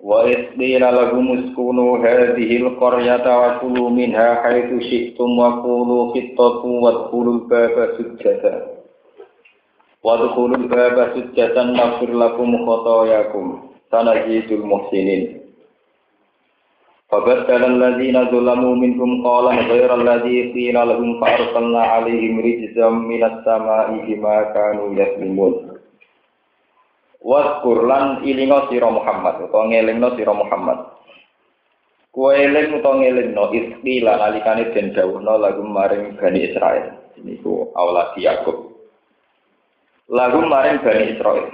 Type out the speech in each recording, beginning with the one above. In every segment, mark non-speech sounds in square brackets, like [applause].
وإذ قيل لهم اسكنوا هذه القرية وكلوا منها حيث شئتم وقولوا خطة وادخلوا الباب سجدا وادخلوا الباب سجدا نغفر لكم خطاياكم. سنزيد المحسنين. فبدل الذين ظلموا منهم قولا غير الذي قيل لهم فأرسلنا عليهم رجزا من السماء بما كانوا يظلمون Waskur lan ilingo sira Muhammad utawa ngelingno sira Muhammad. Kowe eling utawa ngelingno istilah nalikane den dawuhna lagu maring Bani Israel. Niku aulad Yakub. Lagu maring Bani Israel.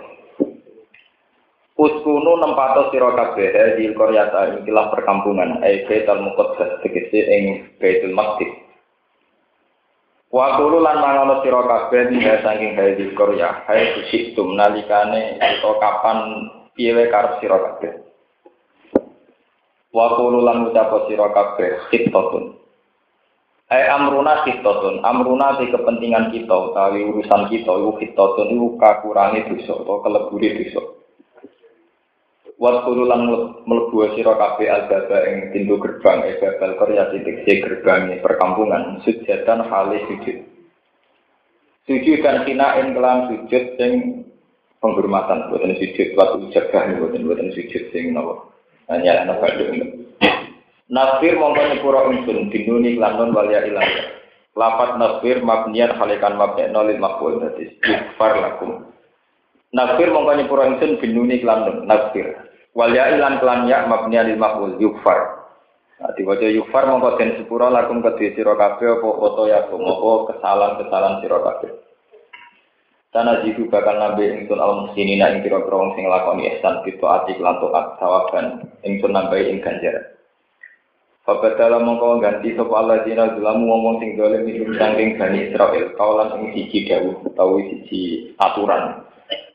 Uskunu nempato sira kabeh di Koryata ikilah perkampungan ai Baitul Muqaddas tegese ing Baitul Maqdis. Wa kulo lan mangono sira kabeh tinggal saking hae di Korea, hae tum nalikane utawa kapan piye karep sira kabeh. Wa kulo lan ucap sira kabeh khitotun. Hai amruna khitotun, amruna di kepentingan kita utawi urusan kita iku khitotun iku kakurange dosa utawa kelebure dosa. Waktu lan mlebu sira kabeh albaba ing pintu gerbang e babal Korea titik si gerbang perkampungan sujatan hale sujud. Sujud dan kinain kelam sujud sing penghormatan buatan sujud waktu jaga buatan buatan sujud sing nopo hanya anak badung. Nasir mongko nyepuro ingsun dinuni lanon walia ilang. Lapat nasir mabnian halekan mabni nolil makbul dadi istighfar lakum. Nasir mongko nyepuro ingsun binuni lanon nasir. Wal ya ilan kelan ya mabni alil maf'ul yukfar. Nah, diwaca yukfar mongko den sepura lakum kedhe sira kabeh apa foto ya apa kesalahan-kesalahan sira. Tanah jitu bakal nabi ingsun al muslimina ing kira-kira wong sing lakoni ihsan kita ati lan taat sawaban ingsun nambahi ing ganjaran. Fabadala mongko ganti sapa Allah dina zulamu ngomong sing dolim minum sangking Bani Israel kaulan ing siji dawuh utawi siji aturan.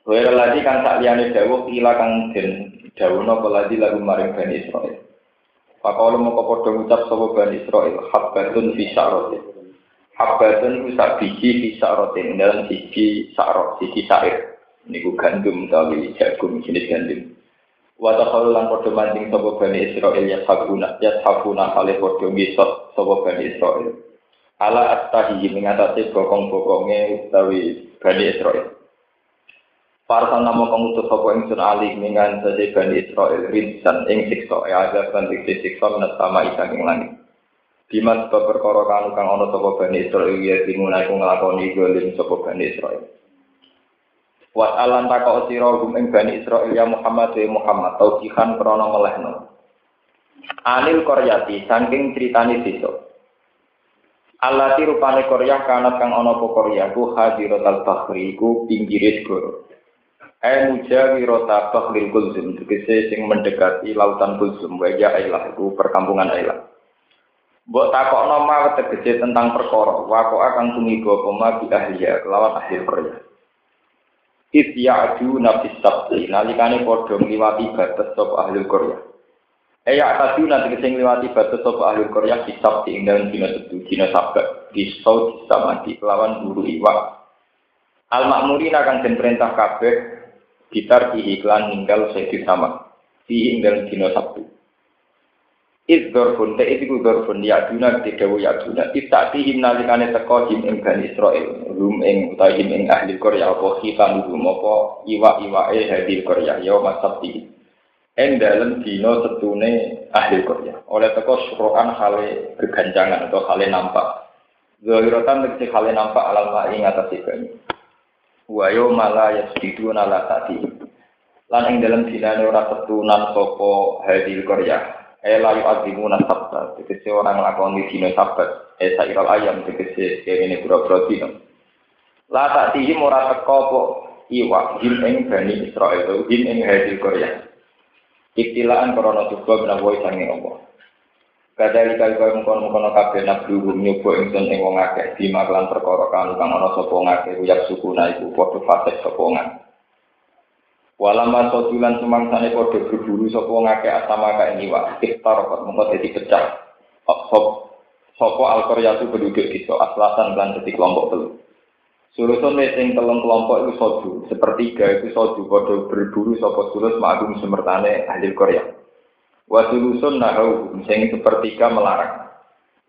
Wira lagi kan sak liyane dawuh ila kang den Dawono peladi lagu maring Bani Israel. Pakolo mau padha ngucap sapa Bani Israel, habbatun fi sa'rotin. Habbatun iku sak biji fi sa'rotin, dalam siji sa'rot, siji sa'ir. Niku gandum utawi jagung jenis gandum. Wa takhalu lan padha mancing sapa Bani Israel ya sabuna, ya sabuna kali padha ngisot sapa Bani Israel. Ala astahi mengatasi bokong-bokonge utawi Bani Israel. Para nama pengutus sapa ingsun alih mingan sese Bani Israel rinsan ing siksa ya ada kan dikse siksa menat sama isang ing langit. Dimas sebab perkara kanu kang ana sapa Bani Israel ya dimulai ku nglakoni golim sapa Bani Israel. Wat alan taka sira gum ing Bani Israel ya Muhammad wa Muhammad tauqihan krana melehno. Anil Koryati saking critane sesuk. Allah rupane Korea kanat kang ana apa Korea ku hadiratul bahri ku pinggire segara. Ai mujawi rota bahlil kulzum, tegese sing mendekati lautan kulzum, wajah ailah, itu perkampungan ailah. Mbok takokno ma tegese tentang perkara, wako akan tumiba koma bi ahliya, kelawan ahli perya. If ya'ju nafis sabti, nalikane padha ngliwati batas sapa ahli Korea. Eya tadi nanti kesing ngliwati batas sapa ahli Korea di sabti ing dalem dina setu, dina sabat, di saut sama di kelawan buru iwak. Al makmurin akan den perintah kabeh Gitar di iklan ninggal sedih sama. Di inggal dino sabtu. Is dorfun, te itu dorfun, ya duna, didawu ya duna. Tidak dihim nalikane teko him ing Bani Israel. Rum ing utai him ing ahli Korea, apa kita nudum, apa iwa-iwa e ahli Korea. Ya masabti. Ing dalam dino setune ahli Korea. Oleh teko suruhan hale keganjangan atau hale nampak. Zahirotan tegesi hale nampak alam ma'i ngatasi banyu wa yauma la yasjuduna la tadi. Lan ing dalam dinane ora tetunan sapa hadil qarya e la yu'adzimuna sabta. Tegese orang lakoni dina sabat. E sairal ayam tegese kene pura-pura dina. La tadi ora teko apa iwa him ing bani Israel. Him ing hadil qarya Iktilaan korona juga menawa sange Allah. Kadari kali kaya mengkono-mengkono kabeh nabluhu nyoba ingsun ing wong akeh bima kelan perkara kang kang ana sapa ngakeh uyak suku naiku padha fasik sapa ngakeh. Walamma sodulan sumangsane padha berburu sapa ngakeh asama ka ing iwak iftar kok mengko dadi pecah. Sop sapa al-qaryatu penduduk desa aslasan lan dadi kelompok telu. Sulusun sing telung kelompok itu sodu, sepertiga itu sodu padha berburu sapa sulus ma'gum semertane ahli Korea. Watulusun nahau sing sepertiga melarang.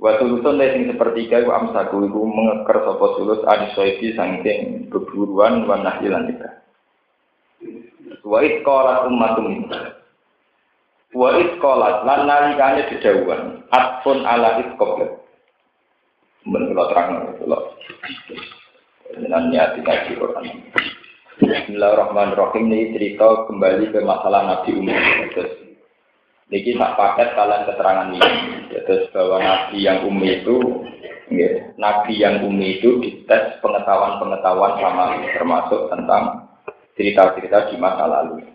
Watulusun sing sepertiga iku amsaku iku mengeker sapa sulus adisoifi saking beburuan wa nahyilan kita. Wa itqalat ummatum Wa itqalat lan nalikane dedawuhan atfun ala itqoblat. Men kula terang kula. Dengan niat ngaji Quran. Bismillahirrahmanirrahim ini cerita kembali ke masalah Nabi Umar. Niki tak paket kalian keterangan ini. Terus bahwa nabi yang umi itu, nabi yang umi itu dites pengetahuan-pengetahuan sama termasuk tentang cerita-cerita di masa lalu.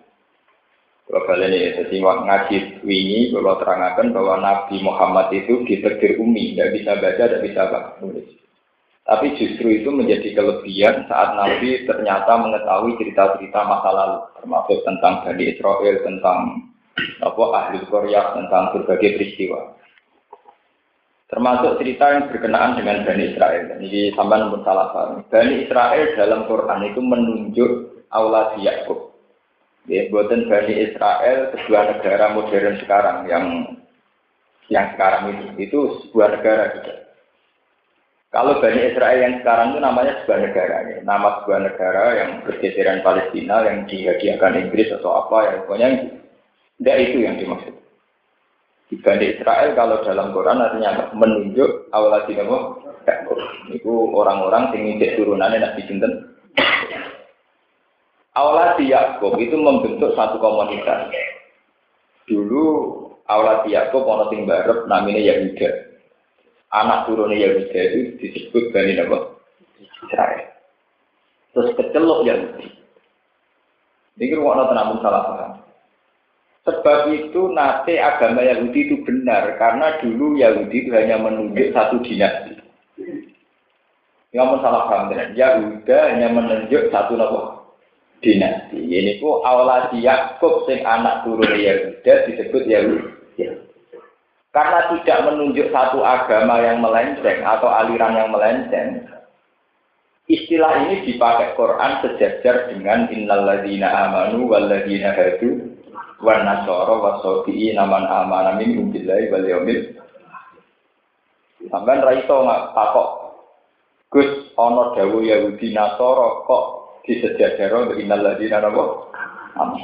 Kalau kalian ini, jadi ngaji ini, kalau terangkan bahwa Nabi Muhammad itu ditegir umi, tidak bisa baca, tidak bisa nulis. Tapi justru itu menjadi kelebihan saat Nabi ternyata mengetahui cerita-cerita masa lalu, termasuk tentang Bani Israel, tentang apa ahli Korea tentang berbagai peristiwa. Termasuk cerita yang berkenaan dengan Bani Israel. Ini sampai nomor salah satu. Bani Israel dalam Quran itu menunjuk Allah Yakub. Ya, buatan Bani Israel sebuah negara modern sekarang yang yang sekarang itu itu sebuah negara juga. Kalau Bani Israel yang sekarang itu namanya sebuah negara, ya. nama sebuah negara yang bergeseran Palestina yang dihadiahkan Inggris atau apa ya pokoknya tidak itu yang dimaksud. Di Bani Israel kalau dalam Quran artinya menunjuk awal dinamu itu orang-orang yang ingin turunannya Nabi Sinten. Awalati Yakub itu membentuk satu komunitas. Dulu awalati Yakub ono sing barep namanya Yahuda. Anak turunnya Yahuda itu disebut Bani Nabi Israel. Terus kecelok Yahudi. Ini ruang namun salah paham. Sebab itu nate agama Yahudi itu benar karena dulu Yahudi itu hanya menunjuk satu dinasti. Yang salah paham dengan Yahuda hanya menunjuk satu nopo dinasti. Ini ku awalasi Yakub sing anak turun Yahuda disebut Yahudi. Karena tidak menunjuk satu agama yang melenceng atau aliran yang melenceng, istilah ini dipakai Quran sejajar dengan innalladzina amanu walladzina hadu wa nasara wa sabi'i naman amana min billahi wal yaumil Sampeyan ra iso takok Gus ana dawuh Yahudi Nasara kok disejajaro untuk innal napa? Amin.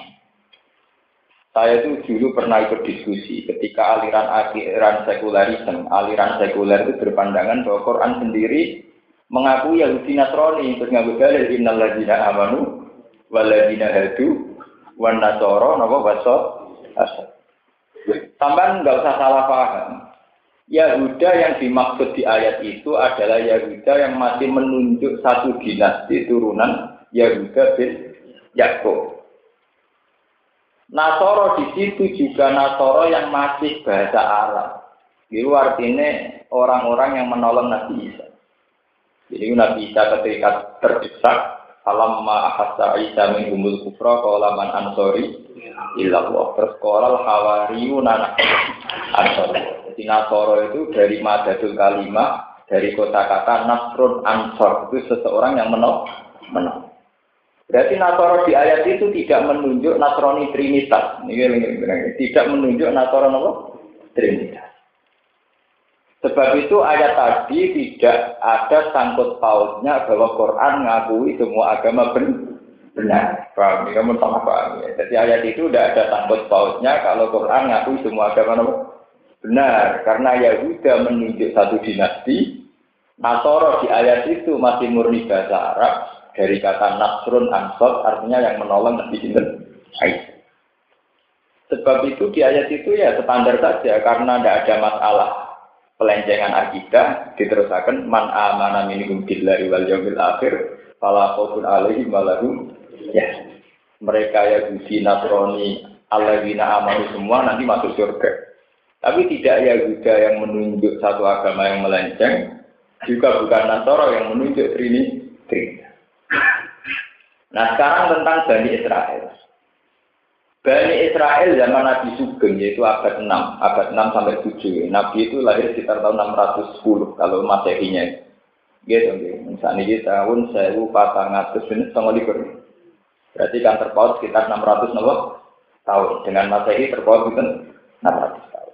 Saya itu dulu pernah ikut diskusi ketika aliran aliran sekularisme, aliran sekuler itu berpandangan bahwa Quran sendiri mengakui Yahudi Nasrani terus ngaku dalil innal ladina amanu wal ladina hadu wan nasoro basa asal. Sampai nggak usah salah paham. Yahuda yang dimaksud di ayat itu adalah Yahuda yang masih menunjuk satu dinasti turunan Yahuda bin Yakub. Nasoro di situ juga Nasoro yang masih bahasa Arab. Itu artinya orang-orang yang menolong Nabi Isa. Jadi Nabi Isa ketika terdesak Falamma ahassa Isa min umul kufra qala man ansori illa Allah. Terus qala hawariyuna ansori. Jadi Nasoro itu dari madadul kalimah dari kota kata Nasrun Ansor itu seseorang yang menol menol. Berarti Nasoro di ayat itu tidak menunjuk Nasrani Trinitas. Ini, tidak menunjuk apa? Trinitas. Sebab itu ayat tadi tidak ada sangkut pautnya bahwa Quran ngakui semua agama benar. Paham? Ini kamu sama paham ya. Jadi ayat itu tidak ada sangkut pautnya kalau Quran ngakui semua agama benar. Karena Yahuda menunjuk satu dinasti. Nasoro di ayat itu masih murni bahasa Arab dari kata Nasrun Ansor artinya yang menolong Nabi Sinten Sebab itu di ayat itu ya standar saja karena tidak ada masalah pelencengan akidah diterusakan man amana minhum billahi wal yaumil akhir fala khaufun alaihim ya mereka Yahudi Nasrani alladzina amanu semua nanti masuk surga Tapi tidak Yahuda yang menunjuk satu agama yang melenceng, juga bukan Nasoro yang menunjuk Trinity. Nah sekarang tentang Bani Israel. Bani Israel zaman Nabi Sugeng yaitu abad 6, abad 6 sampai 7. Nabi itu lahir sekitar tahun 610 kalau Masehinya. Gitu, gitu. Misalnya di tahun 1400 ini sama likur. Berarti kan terpaut sekitar 600 nopo tahun. Dengan Masehi terpaut itu 600 tahun.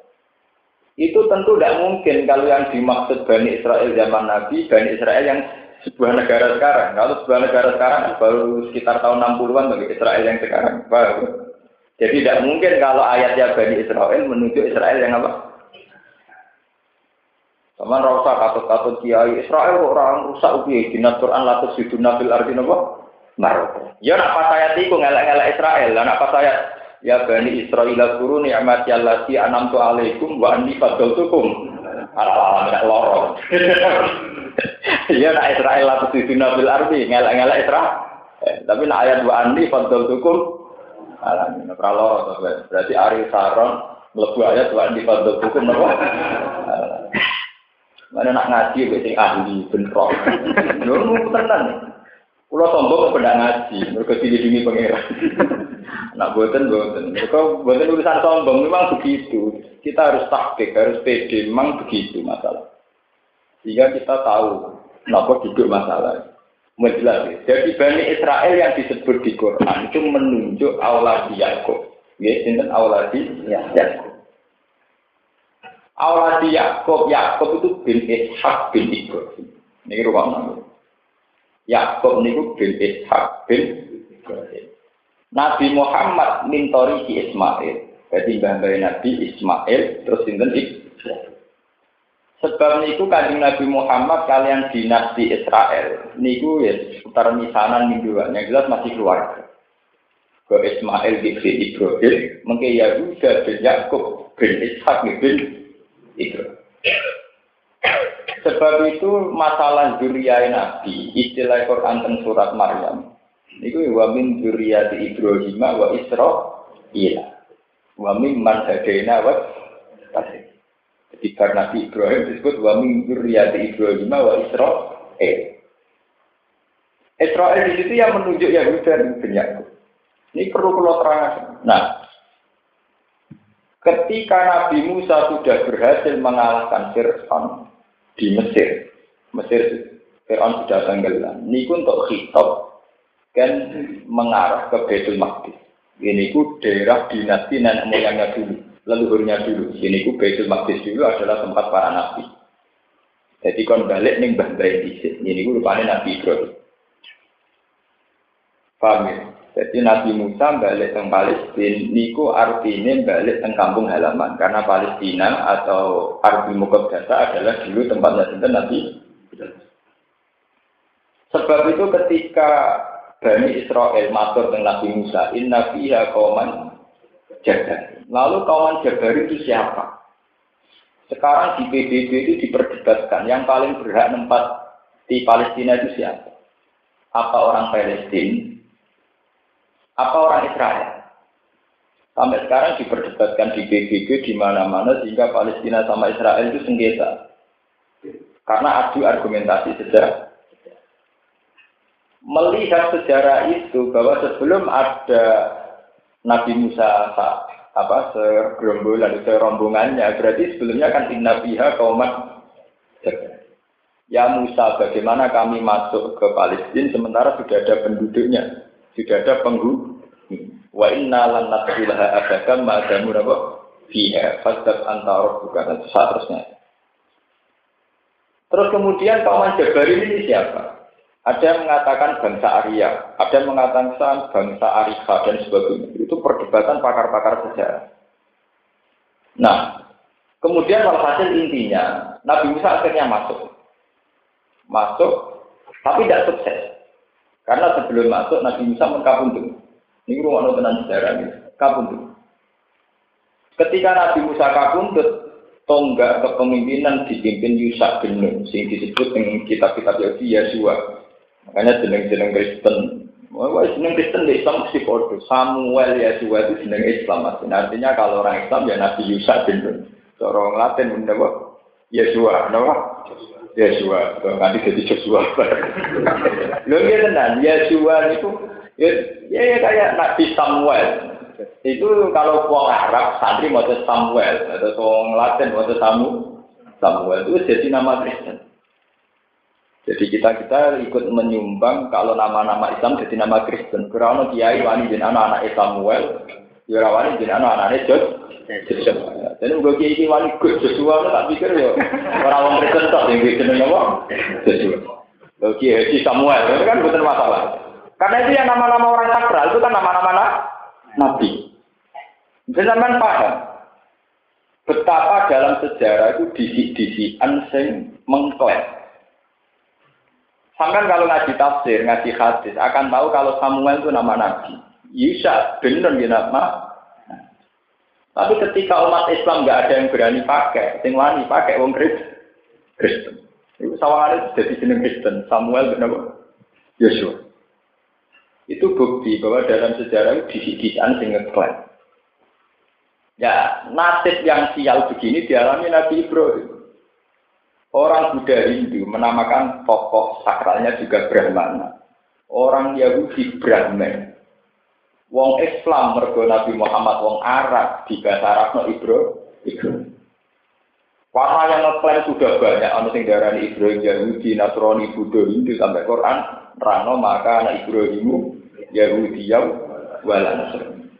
Itu tentu tidak mungkin kalau yang dimaksud Bani Israel zaman Nabi, Bani Israel yang sebuah negara sekarang. Kalau sebuah negara sekarang baru sekitar tahun 60-an bagi Israel yang sekarang. Baru. Jadi tidak mungkin kalau ayatnya Bani Israel menunjuk Israel yang apa? Teman rasa katut-katut kiai Israel orang rusak ubi di Quran latus itu nabil arti apa? Maroko. Ya nak pas ayat itu ngelak-ngelak Israel, nak pas ayat ya Bani Israel guru ni'mat allati anamtu alaikum wa anni fadaltukum ala ala lorong. [laughs] Ya nak Israel latus itu nabil arti ngelak-ngelak Israel. Eh, tapi nak ayat wa anni fadaltukum alamin. Kalau berarti Ari Saron mlebu ayat wa di fadl hukum apa? Mana nak ngaji wis ahli bentrok. Lho tenan. Kulo sombong kok ndak ngaji, mergo dilindungi pangeran. [laughs] Nak buatan buatan. Kau buatan urusan sombong memang begitu. Kita harus taktik, harus pede, memang begitu masalah. Sehingga kita tahu kenapa duduk masalah menjelaskan. Jadi Bani Israel yang disebut di Quran itu menunjuk Allah di Yakub. Ya, ini Allah di Yakub. Allah di Yakub, Yakub itu bin Ishak bin Ibrahim. Ini rumah nama. Yakub ini bin Ishak bin Ibrahim. Nabi Muhammad mintori Ismail. Jadi mbah Nabi Ismail terus sinten Ibrahim. Sebab niku kanjeng Nabi Muhammad kalian dinasti Israel. Niku ya seputar misanan minggu yang jelas masih keluarga. Ke Ismail bin Ibrahim, mungkin Yahuda bin Yakub bin Ishak bin Ibrahim. Sebab itu masalah juriya Nabi, istilah Quran dan surat Maryam. Niku wa min di Ibrahim wa Israil. Wa min man hadaina wa. Jadi Nabi Ibrahim disebut wa min dzurriyyati Ibrahim wa Israel. Israel di situ yang menunjuk Yahuda dan Yakub. Ini perlu kalau terangkan. Nah, ketika Nabi Musa sudah berhasil mengalahkan Fir'aun di Mesir, Mesir Fir'aun sudah tenggelam. Ini untuk khitab kan mengarah ke Betul Maqdis. Ini ku daerah dinasti nenek moyangnya dulu leluhurnya dulu. Sini ku Baitul Maqdis dulu adalah tempat para nabi. Jadi kon balik ning Mbah di sini. Ini ku rupanya Nabi Ibrahim. Paham ya? Jadi Nabi Musa balik ke Palestina, niku artinya balik ke kampung halaman. Karena Palestina atau Arbi Mukaddasa adalah dulu tempatnya Nabi Sebab itu ketika Bani Israel matur dengan Nabi Musa, Inna fiha kauman jaga. Lalu kawan Jabar itu siapa? Sekarang di PBB itu diperdebatkan yang paling berhak tempat di Palestina itu siapa? Apa orang Palestina? Apa orang Israel? Sampai sekarang diperdebatkan di PBB di mana-mana sehingga Palestina sama Israel itu sengketa. Karena adu argumentasi sejarah. Melihat sejarah itu bahwa sebelum ada Nabi Musa apa segerombolan serombongannya berarti sebelumnya kan inna biha kaumat Ya Musa, bagaimana kami masuk ke Palestina sementara sudah ada penduduknya, sudah ada penghuni. Wa inna lan nadkhulaha abadan ma damu apa? Fiha fastab antara bukan seterusnya. Terus kemudian kaum Jabari ini siapa? Ada yang mengatakan bangsa Arya, ada yang mengatakan bangsa Arika dan sebagainya. Itu perdebatan pakar-pakar sejarah. Nah, kemudian walhasil intinya, Nabi Musa akhirnya masuk. Masuk, tapi tidak sukses. Karena sebelum masuk, Nabi Musa mengkabundut. Ini rumah tenan sejarah ini, kabundut. Ketika Nabi Musa kabundut, tonggak kepemimpinan dipimpin Yusak bin Nun, sing disebut dengan kitab-kitab Yahudi Yesua. Makanya jeneng-jeneng Kristen. Wah, jeneng Kristen di Islam mesti bodoh. Samuel Yesua itu jeneng Islam. Artinya kalau orang Islam ya Nabi Yusa Nun. Cara Latin benda apa? Yesua, napa? Yesua, nanti jadi Joshua. [laughs] Lho iya tenan, Yesua itu ya, ya, ya kayak Nabi Samuel. Itu kalau wong Arab santri mau Samuel atau wong Latin mau Samu Samuel itu jadi nama Kristen. Jadi kita kita ikut menyumbang kalau nama-nama Islam jadi nama Kristen. Karena kiai wani jadi anak-anak Samuel, ya wani jadi anak-anak Jos. Jadi gue kiai ini wani Gus Joshua, tak pikir ya orang orang Kristen tak yang jeneng apa? Joshua. Gue kiai Samuel, itu kan bukan masalah. Karena itu yang nama-nama orang sakral itu kan nama-nama nabi. Jangan paham betapa dalam sejarah itu disik-disikan sing mengklaim Sampai kalau ngaji tafsir, ngaji hadis, akan tahu kalau Samuel itu nama Nabi. Yusha, benar ya nama. Tapi ketika umat Islam nggak ada yang berani pakai, sing wani pakai wong Kristen. Itu sawangan itu jadi jeneng Kristen. Samuel benar Yosua. Itu bukti bahwa dalam sejarah itu disi-disian sing ngeklaim. Ya, nasib yang sial begini dialami Nabi Ibrahim. Orang Buddha Hindu menamakan tokoh sakralnya juga Brahmana. Orang Yahudi Brahman. Wong Islam mergo Nabi Muhammad wong Arab di bahasa Arab Ibro Ibro. Karena yang ngeklaim sudah banyak, anu sing darani Ibrahim Yahudi, Nasrani, Buddha, Hindu sampai Quran, rano maka anak Ibrahimu Yahudi yang wala Nasrani.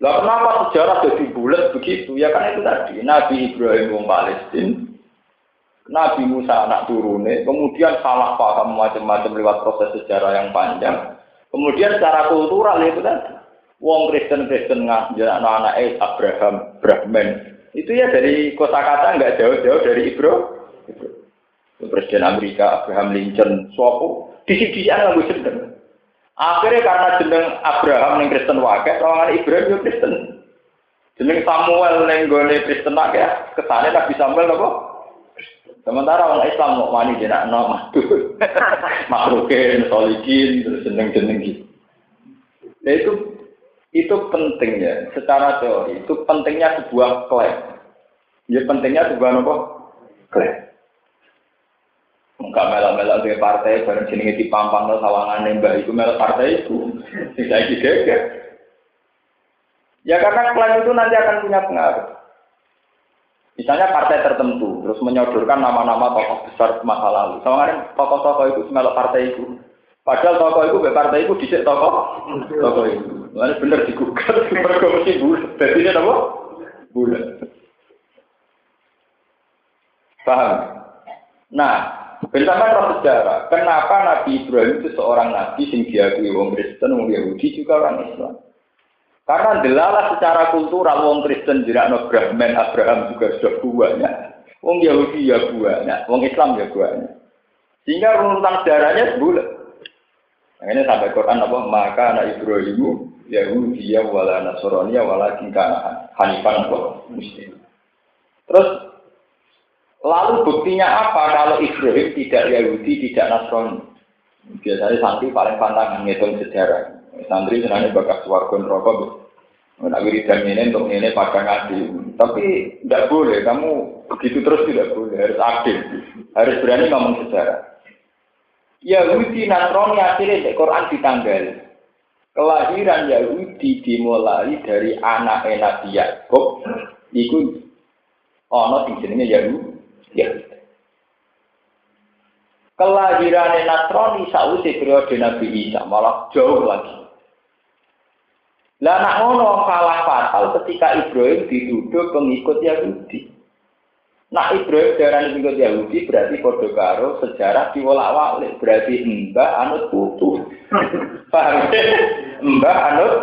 Lah kenapa sejarah jadi bulat begitu? Ya kan itu tadi Nabi Ibrahim wong Palestina, Nabi Musa anak turune, kemudian salah paham macam-macam lewat proses sejarah yang panjang. Kemudian secara kultural itu kan, wong Kristen Kristen ngajar anak-anak Abraham, Brahman. Itu ya dari kosakata nggak jauh-jauh dari Ibro. Presiden Amerika Abraham Lincoln, suatu disi-disian nggak jeneng. Akhirnya karena jeneng Abraham yang Kristen wakil, orang Ibrahim yang Kristen. Jeneng Samuel yang gue Kristen wakil, kesannya Nabi Samuel apa? Sementara orang Islam mau wani jenak no madu, makrukin, solikin, terus jeneng-jeneng gitu. Nah itu itu penting ya, secara teori itu pentingnya sebuah klaim. Ya pentingnya sebuah apa? Klaim. Enggak melak-melak dari partai, bareng jenenge dipampang no sawangan nembah itu melak partai itu, tidak digeger. Ya karena klaim itu nanti akan punya pengaruh. Misalnya partai tertentu, terus menyodorkan nama-nama tokoh besar masa lalu. Sama tokoh-tokoh itu semelok partai itu. Padahal tokoh itu, partai itu dicek tokoh, tokoh itu. Lalu bener digugat, [laughs] mereka mesti bulat. Jadi ini apa? Bulat. Paham? Nah, bersama roh sejarah, kenapa Nabi Ibrahim itu seorang nabi sing diakui wong Kristen, wong Yahudi juga orang Islam? Karena delalah secara kultural wong Kristen no Brahman Abraham juga sudah banyak. Wong Yahudi ya banyak, wong Islam ya banyak. Sehingga runutan sejarahnya sebulan. Ini sampai Quran apa? Maka anak Ibrahimu Yahudi ya wala Nasrani ya wala kana Hanifan apa? Muslim. Terus lalu buktinya apa kalau Ibrahim tidak Yahudi, tidak Nasrani? Biasanya santri paling pantang ngitung sejarah. Santri senangnya bakas suarga neraka Nak wiridan ini untuk ini pada ngaji. Tapi tidak boleh, kamu begitu terus tidak boleh, harus adil. Harus berani ngomong sejarah. Yahudi Nasrani akhirnya di Quran ditanggal. Kelahiran Yahudi dimulai dari anak Nabi Yakub. Iku ono sing jenenge Yahudi. Kelahiran Nasrani sausi periode Nabi Isa malah jauh lagi. Lah nak ngono kalah fatal ketika Ibrahim dituduh pengikut Yahudi. Nah Ibrahim darah pengikut Yahudi berarti kode karo sejarah diwolak-walik berarti mbah anut putu. Paham? mbah anut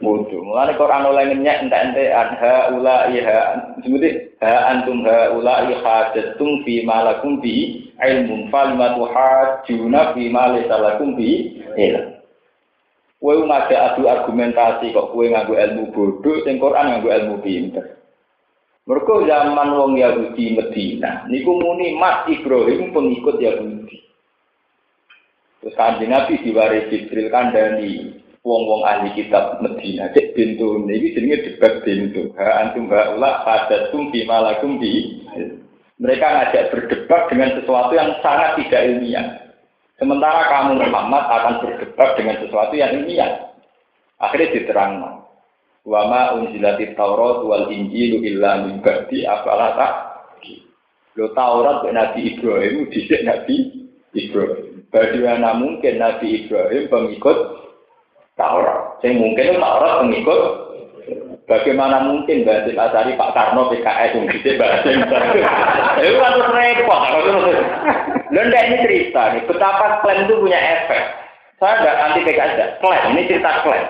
putu. Mulane Quran oleh ngenyek entek-entek anha ula iha sebuti ha antum ha ula hajatum fi malakum bi ilmun falimatu hajuna fi ma laysa lakum bi. Kue ngajak adu argumentasi kok kue nganggo ilmu bodoh, sing Quran nganggo ilmu pinter. Mereka zaman wong Yahudi Medina, niku muni Mas Ibrahim pengikut Yahudi. Terus kanjeng Nabi diwaris Jibril kandani, wong-wong ahli kitab Medina cek pintu ini jenenge debat pintu ha antum haula hadatum bima lakum bi mereka ngajak berdebat dengan sesuatu yang sangat tidak ilmiah sementara kamu Muhammad akan berdebat dengan sesuatu yang ilmiah akhirnya diterang wa ma unzilati taurat wal injilu illa min ba'di afala tak lo Taurat Nabi Ibrahim dhisik Nabi Ibrahim bagaimana mungkin Nabi Ibrahim pengikut Taurat. Saya mungkin Taurat pengikut. Bagaimana mungkin Basil Asari Pak Karno PKS yang bisa [laughs] bahasa Itu kan repot. Dan ini cerita nih, betapa klaim itu punya efek. Saya ada anti PKS, ya. klaim. Ini cerita klaim.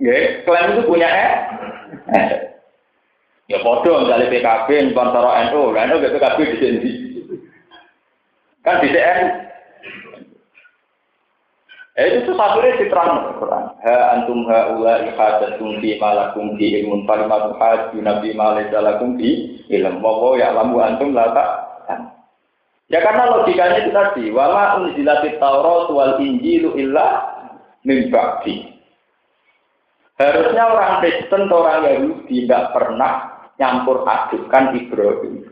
Ya, klaim itu punya efek. Ya bodoh misalnya PKB, Bantara NU, NU PKB di sini. Kan di sini Eh, itu satu di terang Quran. Ha antum ha ula ihadatum fi malakum fi ilmun falimatu haju nabi malaysa lakum fi ilm. Wa ya lamu antum la tak. Ya karena logikanya itu tadi, wala unzilatit Taurat wal Injilu illa min ba'di. Harusnya orang Kristen atau orang Yahudi tidak pernah nyampur adukkan Ibrahim.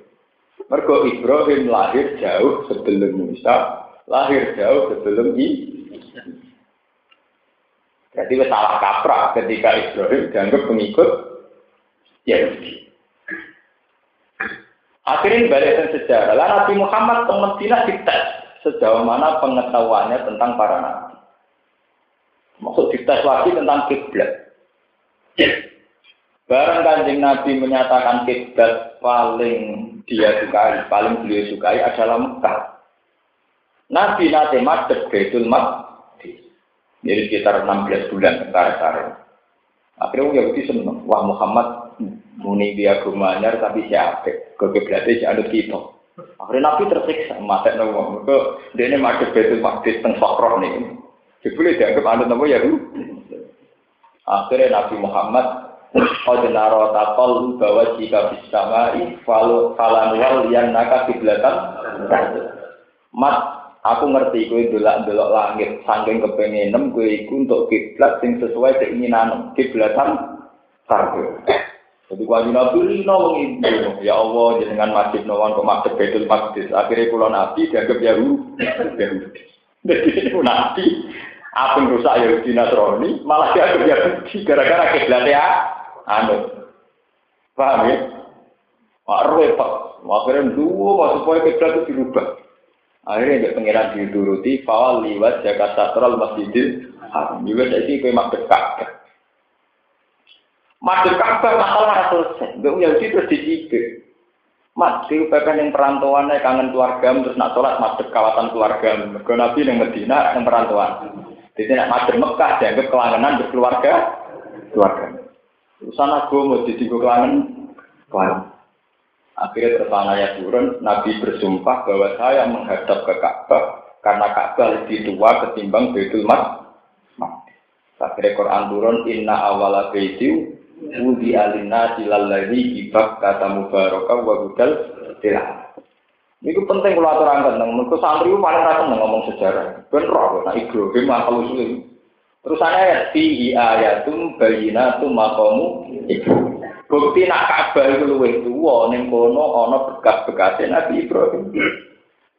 Mergo Ibrahim lahir jauh sebelum Musa, lahir jauh sebelum Isa. Jadi salah kaprah ketika Ibrahim dianggap pengikut Yahudi. Akhirnya balik sejarah. Lalu Nabi Muhammad ke Medina dites sejauh mana pengetahuannya tentang para nabi. Maksud dites lagi tentang kiblat. Barang kanjeng Nabi menyatakan kiblat paling dia sukai, paling beliau sukai adalah Mekah. Nabi nanti madep Baitul jadi sekitar 16 bulan tentara Akhirnya Yahudi seneng. Wah Muhammad muni dia gumanyar tapi siapa? Kekiblatnya si anut kita. Akhirnya Nabi tersiksa. Mata nopo. Mereka dia ini masuk betul maktis teng sokroh nih. Jadi dianggap anut nopo Yahudi. Akhirnya Nabi Muhammad Qad naro takol bahwa jika bisa mai falu falanwal yang naka kiblatan mat Aku ngerti kowe delok-delok langit saking kepengenem kowe iku untuk kiblat sing sesuai keinginan kiblatan sarga. Jadi wajib nabi lino mengibu, ya Allah jenengan masjid nawan kok masjid betul masjid. Akhirnya pulau nabi dianggap Yahudi. Jadi itu nabi apa rusak Yahudi Nasrani malah dianggap Yahudi gara-gara kiblatnya ya anu. Paham ya? Wah repot. Akhirnya dua supaya kiblat itu dirubah. Akhirnya dia pengiran dituruti, fawal liwat jaga satral masjidil haram. Juga sih kue madep Ka'bah. Madep Ka'bah masalah selesai. Gak Yahudi terus dicibir. Mati pepen yang perantauannya kangen keluarga, terus nak sholat madep kawasan keluarga. Mereka Nabi yang Medina yang perantauan. Jadi nak Mekah dianggap kelangenan berkeluarga, keluarga. Urusan aku mau jadi kelangen, kelangen. Akhirnya terpana ya turun, Nabi bersumpah bahwa saya menghadap ke Ka'bah karena Ka'bah lebih tua ketimbang Baitul Maqdis. Akhirnya Quran turun, Inna awala baitiu wudi alina silalladhi ibak kata mubaraka wa gudal tilah. Ini penting kalau aturan tentang mereka santri itu paling rasa ngomong sejarah. Benar, nah Ibrahim akal usul Terus saya fi ayatum bayinatum maqamu Ibrahim. Bukti nak Ka'bah itu luwih tuwa ning kono ana bekas-bekas Nabi Ibrahim.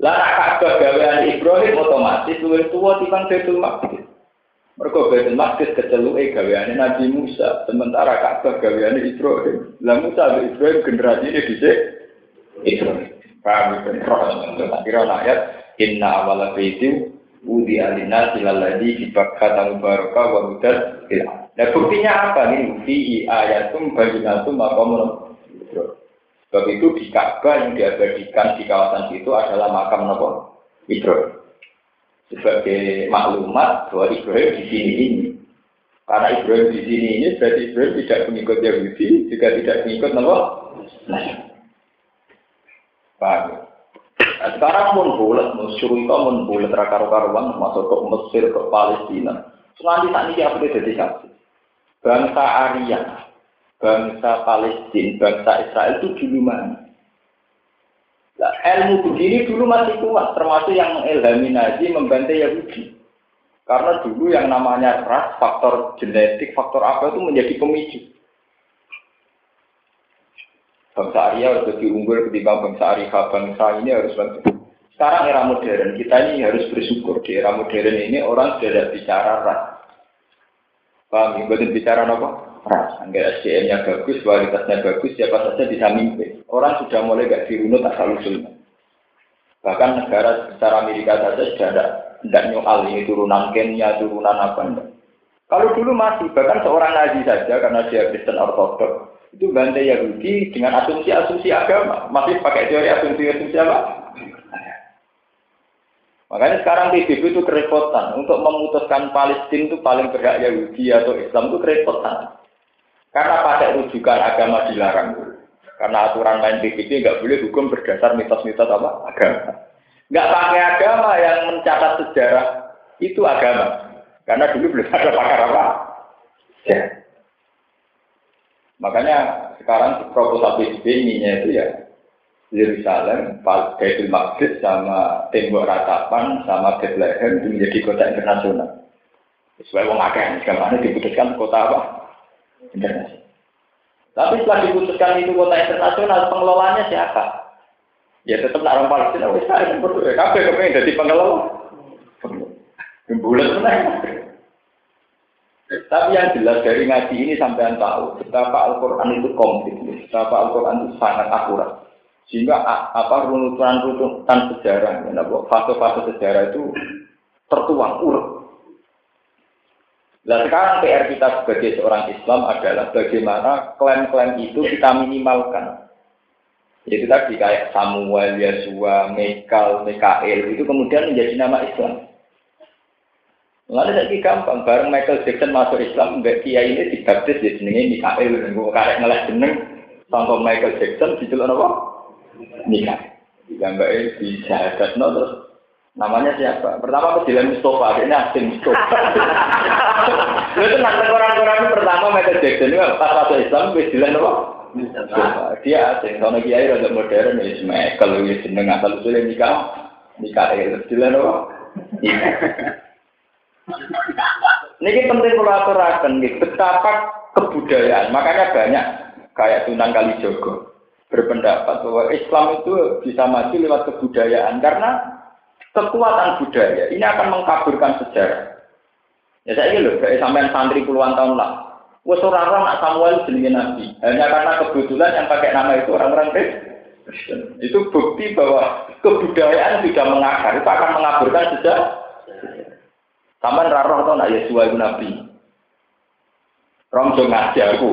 Lah nak Ka'bah gawean Ibrahim otomatis luwih tuwa timbang Baitul Maqdis. Mergo Baitul Maqdis keceluke gaweane Nabi Musa, sementara Ka'bah gaweane Ibrahim. Lah Musa dan Ibrahim generasi ini dhisik Ibrahim. Paham kan? Roh, kira ayat inna awala baiti Udi alina silaladi dibakata mubaraka wa hudal ilham. Nah buktinya apa nih? Fi ayatum bayinatum makom Sebab itu di Ka'bah yang diabadikan di kawasan itu adalah makam Nabi Ibrahim. Sebagai maklumat bahwa Ibrahim di sini ini. Karena Ibrahim di sini ini berarti Ibrahim tidak mengikut Yahudi, juga tidak mengikut Nabi. Nah, sekarang pun bulat, musuh itu pun bulat rakar-karuan masuk ke Mesir, ke Palestina. Nanti saat ini apa jadi kasih? Bangsa Arya, bangsa Palestina, bangsa Israel itu dulu mana? Nah, ilmu begini dulu masih kuat, termasuk yang mengilhami Nazi membantai Yahudi. Karena dulu yang namanya ras, faktor genetik, faktor apa itu menjadi pemicu. Bangsa Arya harus lebih unggul ketimbang bangsa Arya, bangsa ini harus lebih. Sekarang era modern, kita ini harus bersyukur. Di era modern ini orang sudah tidak bicara ras. Paham? Bukan bicara apa? Ras. Enggak SDM-nya bagus, kualitasnya bagus, siapa saja bisa mimpi. Orang sudah mulai gak dirunut asal usulnya. Bahkan negara secara Amerika saja sudah ada tidak nyoal ini turunan Kenya, turunan apa enggak. Kalau dulu masih, bahkan seorang Nazi saja karena dia Kristen Ortodok, itu bantai Yahudi dengan asumsi-asumsi agama. Masih pakai teori asumsi-asumsi apa? Makanya sekarang PBB itu kerepotan. Untuk memutuskan Palestina itu paling berhak Yahudi atau Islam itu kerepotan. Pakai rujukan agama dilarang. Karena aturan main PBB nggak boleh hukum berdasar mitos-mitos apa? Agama. Nggak pakai agama yang mencatat sejarah itu agama. Karena dulu belum ada pakar apa. Ya. Makanya sekarang proposal PBB ininya itu ya Yerusalem, Baitul Maqdis sama tembok ratapan sama Bethlehem itu menjadi kota internasional. Sesuai wong akeh, sekarang diputuskan kota apa? Internasional. Tapi setelah diputuskan itu kota internasional, pengelolanya siapa? Ya tetap orang Palestina wis kan berdua. Kabeh kepengen dadi pengelola. Bulan Tapi yang jelas dari ngaji ini sampai tahu betapa Al-Quran itu komplit, betapa Al-Quran itu sangat akurat. Sehingga apa runutan-runutan sejarah, ya, fase-fase sejarah itu tertuang urut. Nah sekarang PR kita sebagai seorang Islam adalah bagaimana klaim-klaim itu kita minimalkan. Itu tadi kayak Samuel, Yesua, Mekal, Mikael itu kemudian menjadi nama Islam. Lalu saya gampang, bareng Michael Jackson masuk Islam, mbak Kiai ini dibaptis di jenenge Mikael, dan gue karek ngelah jeneng, sampai Michael Jackson di apa? Mikael. Gambar ini bisa no, terus namanya siapa? Pertama Dilan Mustafa, ini asing Mustafa. [laughs] Itu nanti orang-orang pertama Michael Jackson ini pas masuk Islam, Dilan apa? Dia asing, soalnya kiai rada modern ya. Kalau ya seneng asal usulnya nikah, nikah ya istilah apa? [laughs] Ini penting kalau aturakan, betapa kebudayaan. Makanya banyak kayak Sunan Kalijogo berpendapat bahwa Islam itu bisa maju lewat kebudayaan karena kekuatan budaya ini akan mengkaburkan sejarah. Ya saya ini loh, kayak sampai santri puluhan tahun lah, Wes ora nak Samuel jenenge nabi. Hanya karena kebetulan yang pakai nama itu orang-orang Kristen. Itu bukti bahwa kebudayaan sudah mengakar, itu akan mengaburkan sejak Taman raro atau nak Yesus itu nabi. Rom jo ngaji aku.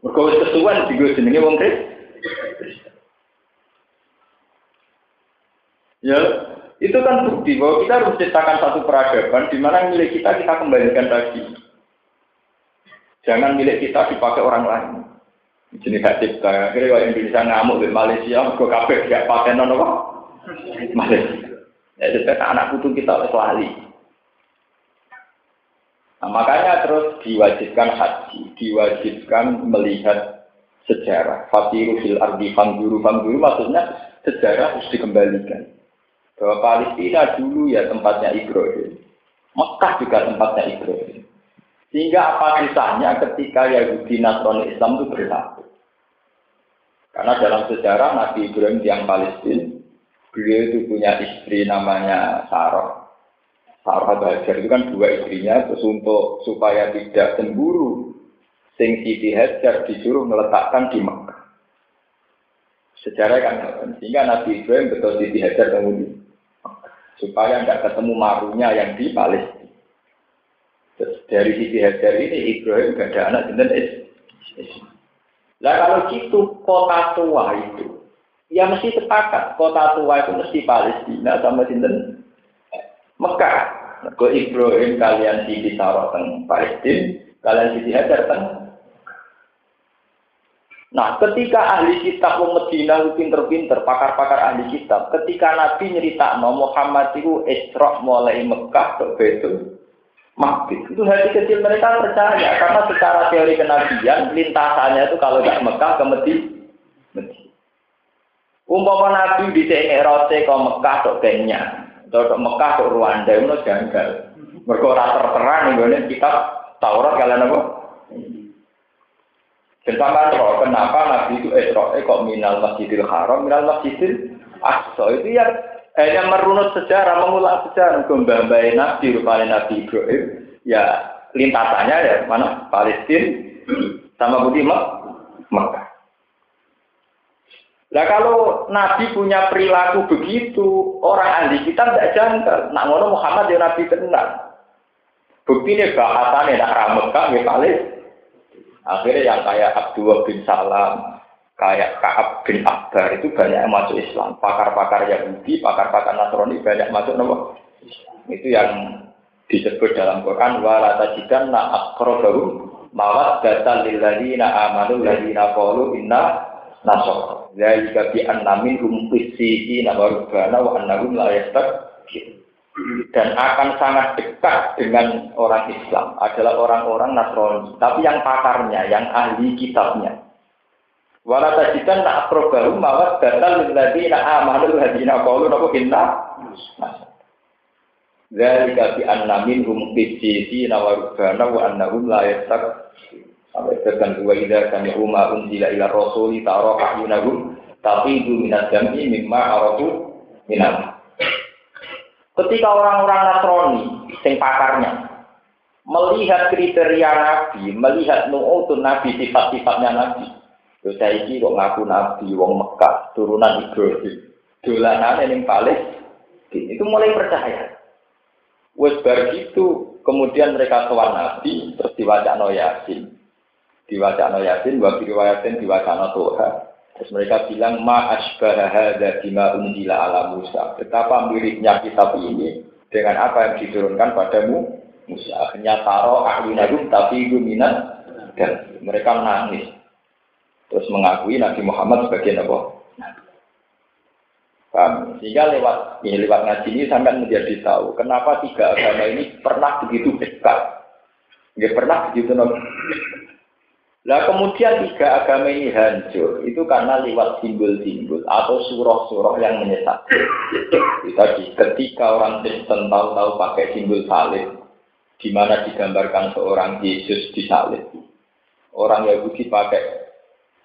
Mergo kesuwen digo jenenge wong Kristen. Ya, itu kan bukti bahwa kita harus menciptakan satu peradaban di mana milik kita kita kembalikan lagi. Jangan milik kita dipakai orang lain. Jenis hak cipta. Akhirnya kalau Indonesia ngamuk di Malaysia, ke kafe gak pakai nono apa? Malaysia. Ya, itu anak putu kita oleh lali. Nah, makanya terus diwajibkan haji, diwajibkan melihat sejarah. Fatiru fil ardi fangguru fangguru maksudnya sejarah harus dikembalikan. Bahwa Palestina dulu ya tempatnya Ibrahim. Mekah juga tempatnya Ibrahim. Sehingga apa susahnya ketika Yahudi Nasrani Islam itu bersatu. Karena dalam sejarah Nabi Ibrahim yang Palestina, beliau itu punya istri namanya Sarah. Sarah Bajar itu kan dua istrinya, terus untuk supaya tidak cemburu, Sing Siti Hajar disuruh meletakkan di Mekah. Sejarah kan, sehingga Nabi Ibrahim betul Siti Hajar kemudian supaya tidak ketemu marunya yang di Palestina. Dari sisi Hajar ini Ibrahim gak ada anak dan Nah kalau gitu kota tua itu, ya mesti sepakat kota tua itu mesti Palestina sama sinten Mekah. Ke Ibrahim kalian di teng Palestina, kalian sisi Hajar teng Nah, ketika ahli kitab wong Medina pinter-pinter, pakar-pakar ahli kitab, ketika Nabi nyerita Muhammad itu Isra mulai Mekah ke Betul, mati. Itu hati kecil mereka percaya karena secara teori kenabian lintasannya itu kalau nggak Mekah ke Medina. Umpama Nabi di rote ke Mekah ke Kenya, ke Mekah ke Rwanda itu janggal. Mereka ora terterang nih kitab Taurat kalian apa? Dan sampai kenapa Nabi itu Isra kok minal masjidil haram, minal masjidil aqsa itu ya hanya merunut sejarah, mengulang sejarah. Mbah-mbah Nabi, rupanya Nabi Ibrahim, ya lintasannya ya mana Palestina sama Budi Mekah. Nah kalau Nabi punya perilaku begitu, orang ahli kita tidak janggal. Nak ngono Muhammad ya Nabi tenang. Bukti ini bahasannya nak ramekah ya Palestina. Akhirnya yang kayak Abdullah bin Salam, kayak Kaab bin Akbar itu banyak yang masuk Islam. Pakar-pakar Yahudi, pakar-pakar Nasrani banyak masuk nama. Itu yang disebut dalam Quran wa tajidan na aqrabahum mawaddatan lil ladzina amanu ladzina qalu inna nasara. Zalika bi anna minhum qissina wa rubbana wa annahum la yastakbirun dan akan sangat dekat dengan orang Islam. Adalah orang-orang Nasrani. Tapi yang pakarnya, yang ahli kitabnya. Wala tajidan tak aprobahu mawat datal lilladzina amanu hadina qalu napa inna. Dzalika bi anna minhum qissina wa rubbana wa annahum la yastak. Sampai tekan dua ida kami umma unzila ila rasuli tara ahyunahum taqidu minad dami mimma arafu minal Ketika orang-orang Nasrani, sing pakarnya, melihat kriteria Nabi, melihat nu'utun Nabi, sifat-sifatnya Nabi. Saya ini kok ngaku Nabi, wong Mekah, turunan Ibrahim. Dolanan yang paling, itu mulai percaya. Wes bar gitu, kemudian mereka sowan Nabi, terus diwaca no Yasin. Diwaca no Yasin, wa riwayatin diwaca no Tuhan. Terus mereka bilang ma asbaha hadza bima unzila ala Musa. Betapa miripnya kitab ini dengan apa yang diturunkan padamu Musa. Akhirnya taro ahlunahum tapi guminan dan mereka menangis. Terus mengakui Nabi Muhammad sebagai Nabi. Paham? Sehingga lewat ini lewat ngaji ini sampai menjadi tahu kenapa tiga agama ini pernah begitu dekat. Nggak pernah begitu Nah kemudian tiga agama ini hancur itu karena lewat simbol-simbol atau surah-surah yang menyesatkan. Tadi ketika orang Kristen tahu-tahu pakai simbol salib, di mana digambarkan seorang Yesus di salib. Orang Yahudi pakai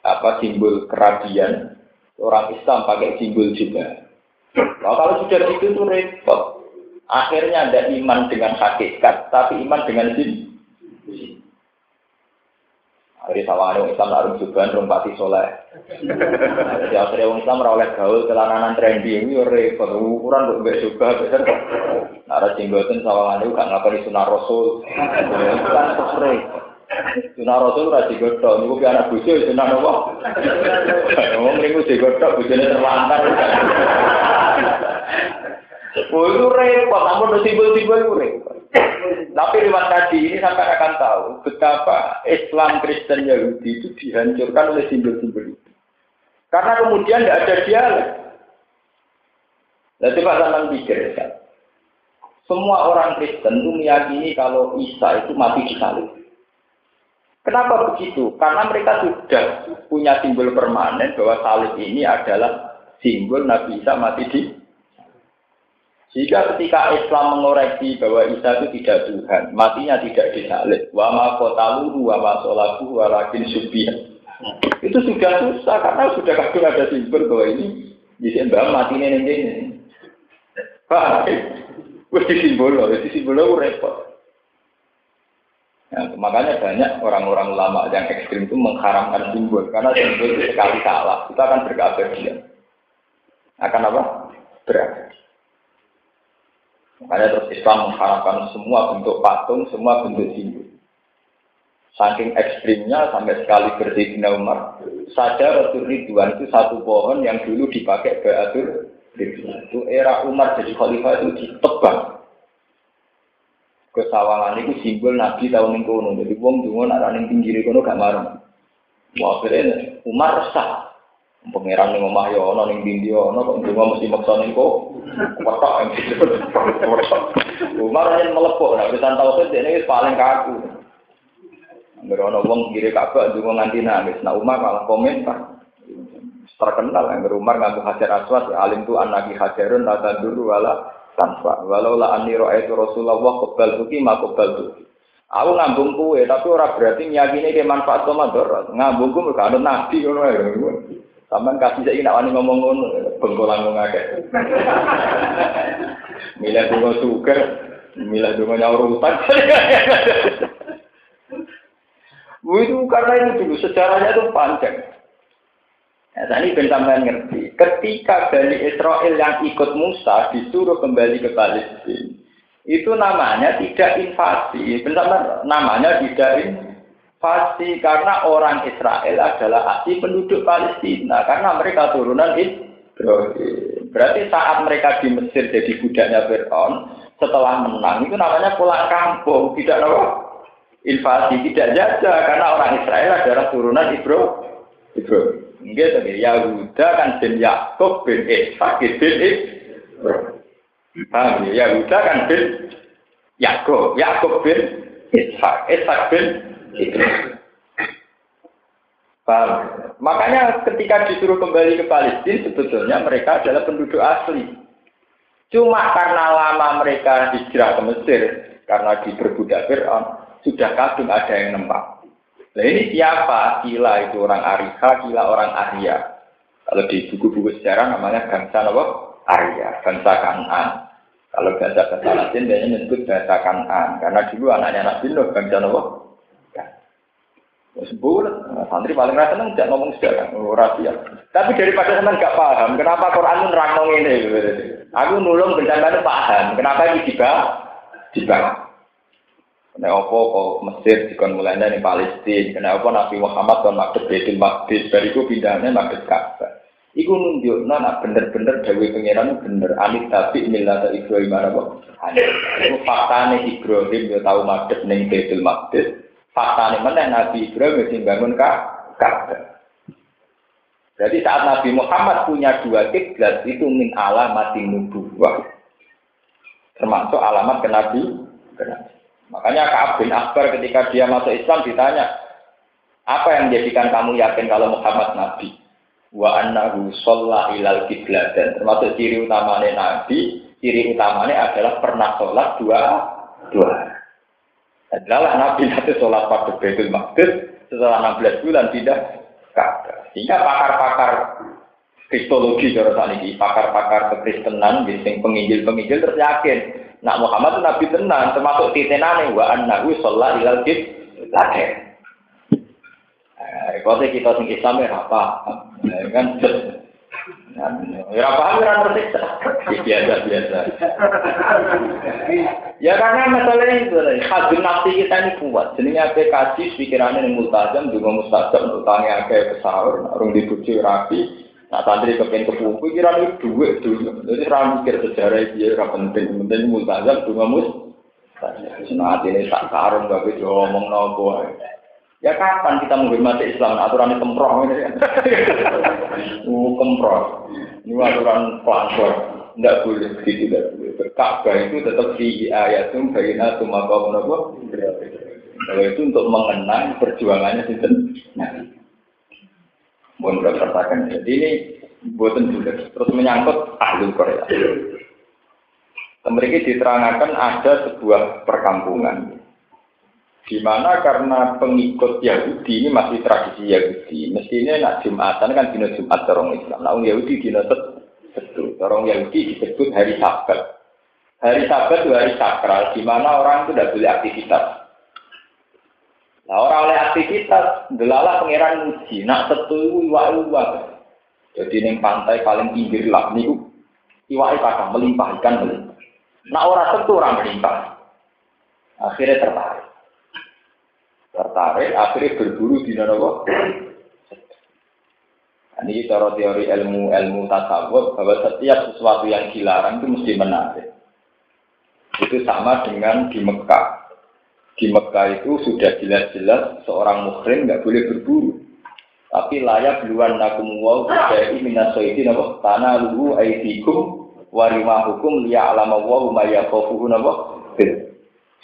apa simbol kerabian, orang Islam pakai simbol juga. Nah, kalau sudah gitu itu repot. Akhirnya ada iman dengan hakikat, tapi iman dengan simbol. Hari sawane wong Islam harus juga rumpati soleh. Jadi wong Islam oleh gaul celananan trendy ini repot ukuran untuk mbek juga besar. Nah, ada jenggoten sawangane gak ngapani sunah rasul. Kan terus Sunah rasul ora digodhog niku ki anak bojo sunah napa? Wong mriku digodhog bojone terlantar. Oh itu repot, namun simbol-simbol itu repot. Tapi lewat tadi ini sampai akan tahu betapa Islam Kristen Yahudi itu dihancurkan oleh simbol-simbol itu. Karena kemudian tidak ada dialog. Nah, coba sampai pikir ya. Semua orang Kristen itu meyakini kalau Isa itu mati di salib. Kenapa begitu? Karena mereka sudah punya simbol permanen bahwa salib ini adalah simbol Nabi Isa mati di jika ketika Islam mengoreksi bahwa Isa itu tidak Tuhan, matinya tidak disalib. Wa ma kotaluhu wa ma wa lakin Itu sudah susah karena sudah kadang ada simbol bahwa ini bisa mbak mati nenek ini. Pak, wes simbol loh, itu simbol loh repot. Ya, makanya banyak orang-orang ulama yang ekstrim itu mengharamkan simbol karena simbol itu sekali salah, kita akan berkeabadian. Akan apa? Berabadi. Makanya terus Islam mengharapkan semua bentuk patung, semua bentuk simbol. Saking ekstrimnya sampai sekali berdiri Umar. Saja Rasul Ridwan itu satu pohon yang dulu dipakai Ba'atul Ridwan. Itu era Umar jadi khalifah itu ditebang. Kesawangan itu simbol Nabi tahun kono. Jadi wong dungo nak ning pinggir kono gak marah. Wah, Umar resah. Pangeran ning omah yo ana ning dindi ana kok ndonga mesti maksa ning kok. Wetok ing situ. Umar yen melepok nek wis tau dene wis paling kaku. Angger ana wong kiri Ka'bah ndonga nganti nangis. Nah Umar malah komentar. Terkenal yang Umar nganggo hajar aswad alim tu anaki hajarun tata dulu wala tanpa. Walau la anni itu Rasulullah qabal tuki ma qabal tuki. Aku ngambung kue, tapi ora berarti meyakini ke manfaat atau mador. Ngambung kue gak ada nabi ngono Sampeyan kasih saya nak wani ngomong ngono, bengkolan ngomong akeh. Milah dungo suka, milah dungo nyaur utang. itu karena itu dulu sejarahnya itu panjang. Nah, ini ben sampean ngerti. Ketika Bani Israel yang ikut Musa disuruh kembali ke Palestina, itu namanya tidak invasi. Benar namanya tidak invasi karena orang Israel adalah asli penduduk Palestina karena mereka turunan Ibrahim. Berarti saat mereka di Mesir jadi budaknya Fir'aun, setelah menang itu namanya pulang kampung, tidak apa? Invasi, tidak jajah karena orang Israel adalah turunan Ibrahim. Ibrahim. Nggih to Yahuda kan bin Yakub bin Ishak bin Ibrahim. Paham ya? Yahuda kan bin Yakub, Yakub bin Ishak, Ishak bin. Paham? Makanya ketika disuruh kembali ke Palestina, sebetulnya mereka adalah penduduk asli. Cuma karena lama mereka hijrah ke Mesir, karena diperbudak Fir'aun, sudah kadung ada yang nempak. Nah ini siapa? Kila itu orang Arika, Kila orang Arya. Kalau di buku-buku sejarah namanya bangsa apa? Arya, bangsa Kanan. Kalau bahasa bahasa Latin dia menyebut bahasa Kanan. Karena dulu anaknya Nabi Nuh bangsa apa? Sebut, santri paling rasa seneng tidak ngomong sejarah, rahasia. Tapi daripada seneng gak paham, kenapa Quran nerangno ini? Aku nulung bencana paham, kenapa ini dibahas? Dibahas. Kena apa kok Mesir dikon mulainya di Palestina. Kena apa Nabi Muhammad kon makhluk Baitul Maqdis. Bariku pindahnya makhluk Ka'bah. Iku nunjuk nak bener-bener Dewi Pangeran bener anit tapi milata Ibrahim apa? Iku faktane Ibrahim yo tahu madhep ning Baitul Maqdis. Faktane mana Nabi Ibrahim wis bangun Ka'bah. Jadi saat Nabi Muhammad punya dua kiblat itu min alamatin nubuwah. Termasuk alamat ke Nabi. Makanya Ka'ab bin Akbar ketika dia masuk Islam ditanya, apa yang menjadikan kamu yakin kalau Muhammad Nabi? Wa annahu sholla ilal dan Termasuk ciri utamanya Nabi, ciri utamanya adalah pernah sholat dua dua. Adalah Nabi nanti sholat pada Baitul Maqdis setelah 16 bulan tidak Ka'bah. Sehingga pakar-pakar kristologi cara ini, pakar-pakar kekristenan, biasanya penginjil-penginjil terus yakin Nak Muhammad itu nabi tenan, termasuk titenane wa annahu sholat ilal lagi. Eh, kalau kita sing Islam ya apa? Eh, kan Ya paham kan tersiksa. Biasa biasa. Ya karena masalah itu, hadun nafsi kita ini kuat. Jadi apa kaji pikirannya yang multazam juga mustajab untuk tanya ke sahur, orang dibujuk rapi, Nah, santri kepengen kepupu, kira ini duit dulu. Jadi orang mikir sejarah dia, orang penting, penting multazam, cuma mus. Nah, ini tak karung, gak bisa ngomong nopo. Ya kapan kita menghormati Islam? Aturan kemproh ini. [laughs] uh, kemproh. Ini aturan pelanggar. Tidak boleh begitu, tidak boleh. Ka'bah itu tetap di ayat itu bayina maka menapa. Kalau itu untuk mengenang perjuangannya itu. Nah, Mohon rasakan. Jadi ini buatan juga. Terus menyangkut ahli Korea. Mereka diterangkan ada sebuah perkampungan di mana karena pengikut Yahudi ini masih tradisi Yahudi. Mestinya nak Jumatan kan dina Jumat orang Islam. Nah, Yahudi dina setu. Orang Yahudi disebut hari Sabat. Hari Sabat itu hari sakral, di mana orang itu tidak boleh aktivitas. Nah orang oleh aktivitas, delala pangeran muji, nak setu iwa iwa. Jadi neng pantai paling pinggir lah niku iwa iwa melimpah ikan melimpah. Nah orang setu orang melimpah. Akhirnya tertarik. Tertarik, akhirnya berburu di nopo. Ini cara teori ilmu ilmu tasawuf bahwa setiap sesuatu yang dilarang itu mesti menarik. Itu sama dengan di Mekah di Mekah itu sudah jelas-jelas seorang muhrim nggak boleh berburu. Tapi layak duluan nakum wow dari minasoidi nabo tanah luhu aidikum warima hukum liya alama wow maya kofuhu nabo.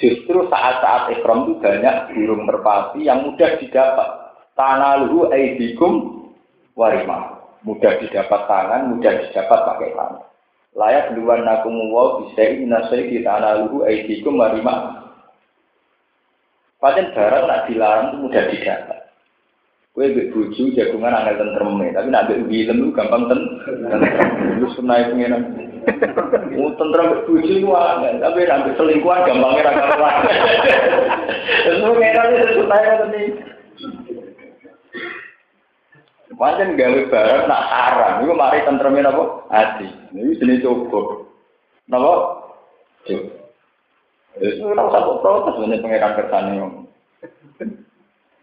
Justru saat-saat ikram itu banyak burung merpati yang mudah didapat. Tanah luhu aidikum warima mudah didapat tangan, mudah didapat pakai tangan. layak duluan nakum wa bisa inasai kita analuhu aidikum marima. Paten barang nak dilarang itu mudah didapat. Kue bek buju jagungan angel tentreme, tapi nak film itu gampang ten. Lu sunai pengenan. Mau tentrem bek buju itu angel, tapi bek selingkuhan gampangnya raka karuan. Terus pengenan itu sunai kan ini. Macam gawe barang nak haram, itu mari tentremin apa? Hati. Ini jenis coba. Napa? Coba. Itu ora usah protes ini pengiran kersane.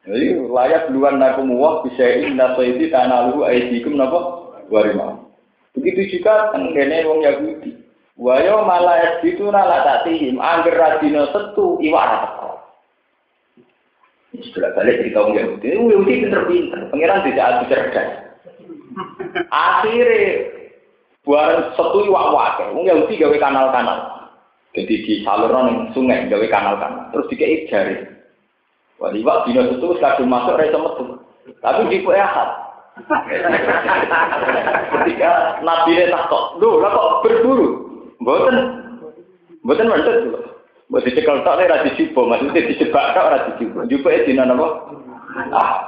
Jadi layak duluan naku muwah bisa soidi tanah lu aidikum napa warima. Begitu juga tenggene wong Yahudi. Wayo malah itu nala tatihim angger radino setu iwak teko. Istilah balik dari kaum Yahudi. Yahudi pinter-pinter. Pengiran tidak adu cerdas. Akhirnya buat setu iwak wae. Wong Yahudi gawe kanal-kanal. Jadi di saluran sungai gawe kanal-kanal. Terus dikei jari. Wah, iwak dino itu kadung masuk ra metu. Tapi di ahad. Ketika Nabi ini takut, loh, lah kok berburu? Mboten, mboten mantet lho. Mbok dicekel tok ora dijupo, maksudnya dijebak tok ora dijupo. Jupo e dina napa? Ah.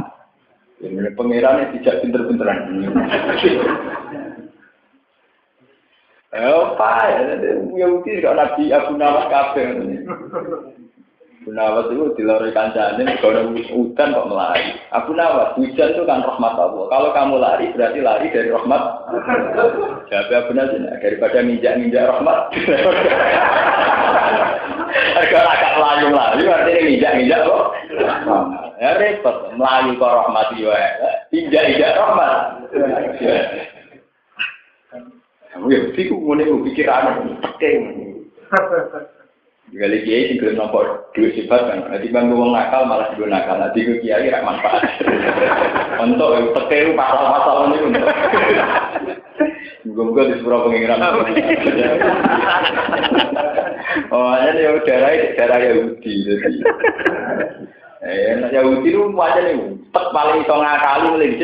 Ini pangeran tidak pinter-pinteran. Eh, apa ya? Yahudi kok Nabi Abu Nawas kabeh. Abu Nawas itu dilori kancane kalau hujan kok melari. Abu Nawas, hujan itu kan rahmat Allah. Kalau kamu lari berarti lari dari rahmat. Jadi Abu Nawas daripada minjak-minjak rahmat. Kalau agak melayu melayu berarti ini minjak-minjak kok. Ya repot, melayu kok rahmat juga. Injak-injak rahmat. Kamu ya mesti ngene ku pikiran. Kali kiai sing gelem nampak duit sifat kan, nanti bang wong nakal malah juga nakal, nanti gue kiai rak manfaat. Untuk tekeng pasal-pasal ini untuk. Gue di sebuah pengiran. Oh, ini ya darah darah Yahudi jadi. Eh, Yahudi itu macam ini, tek paling iso ngakali mulai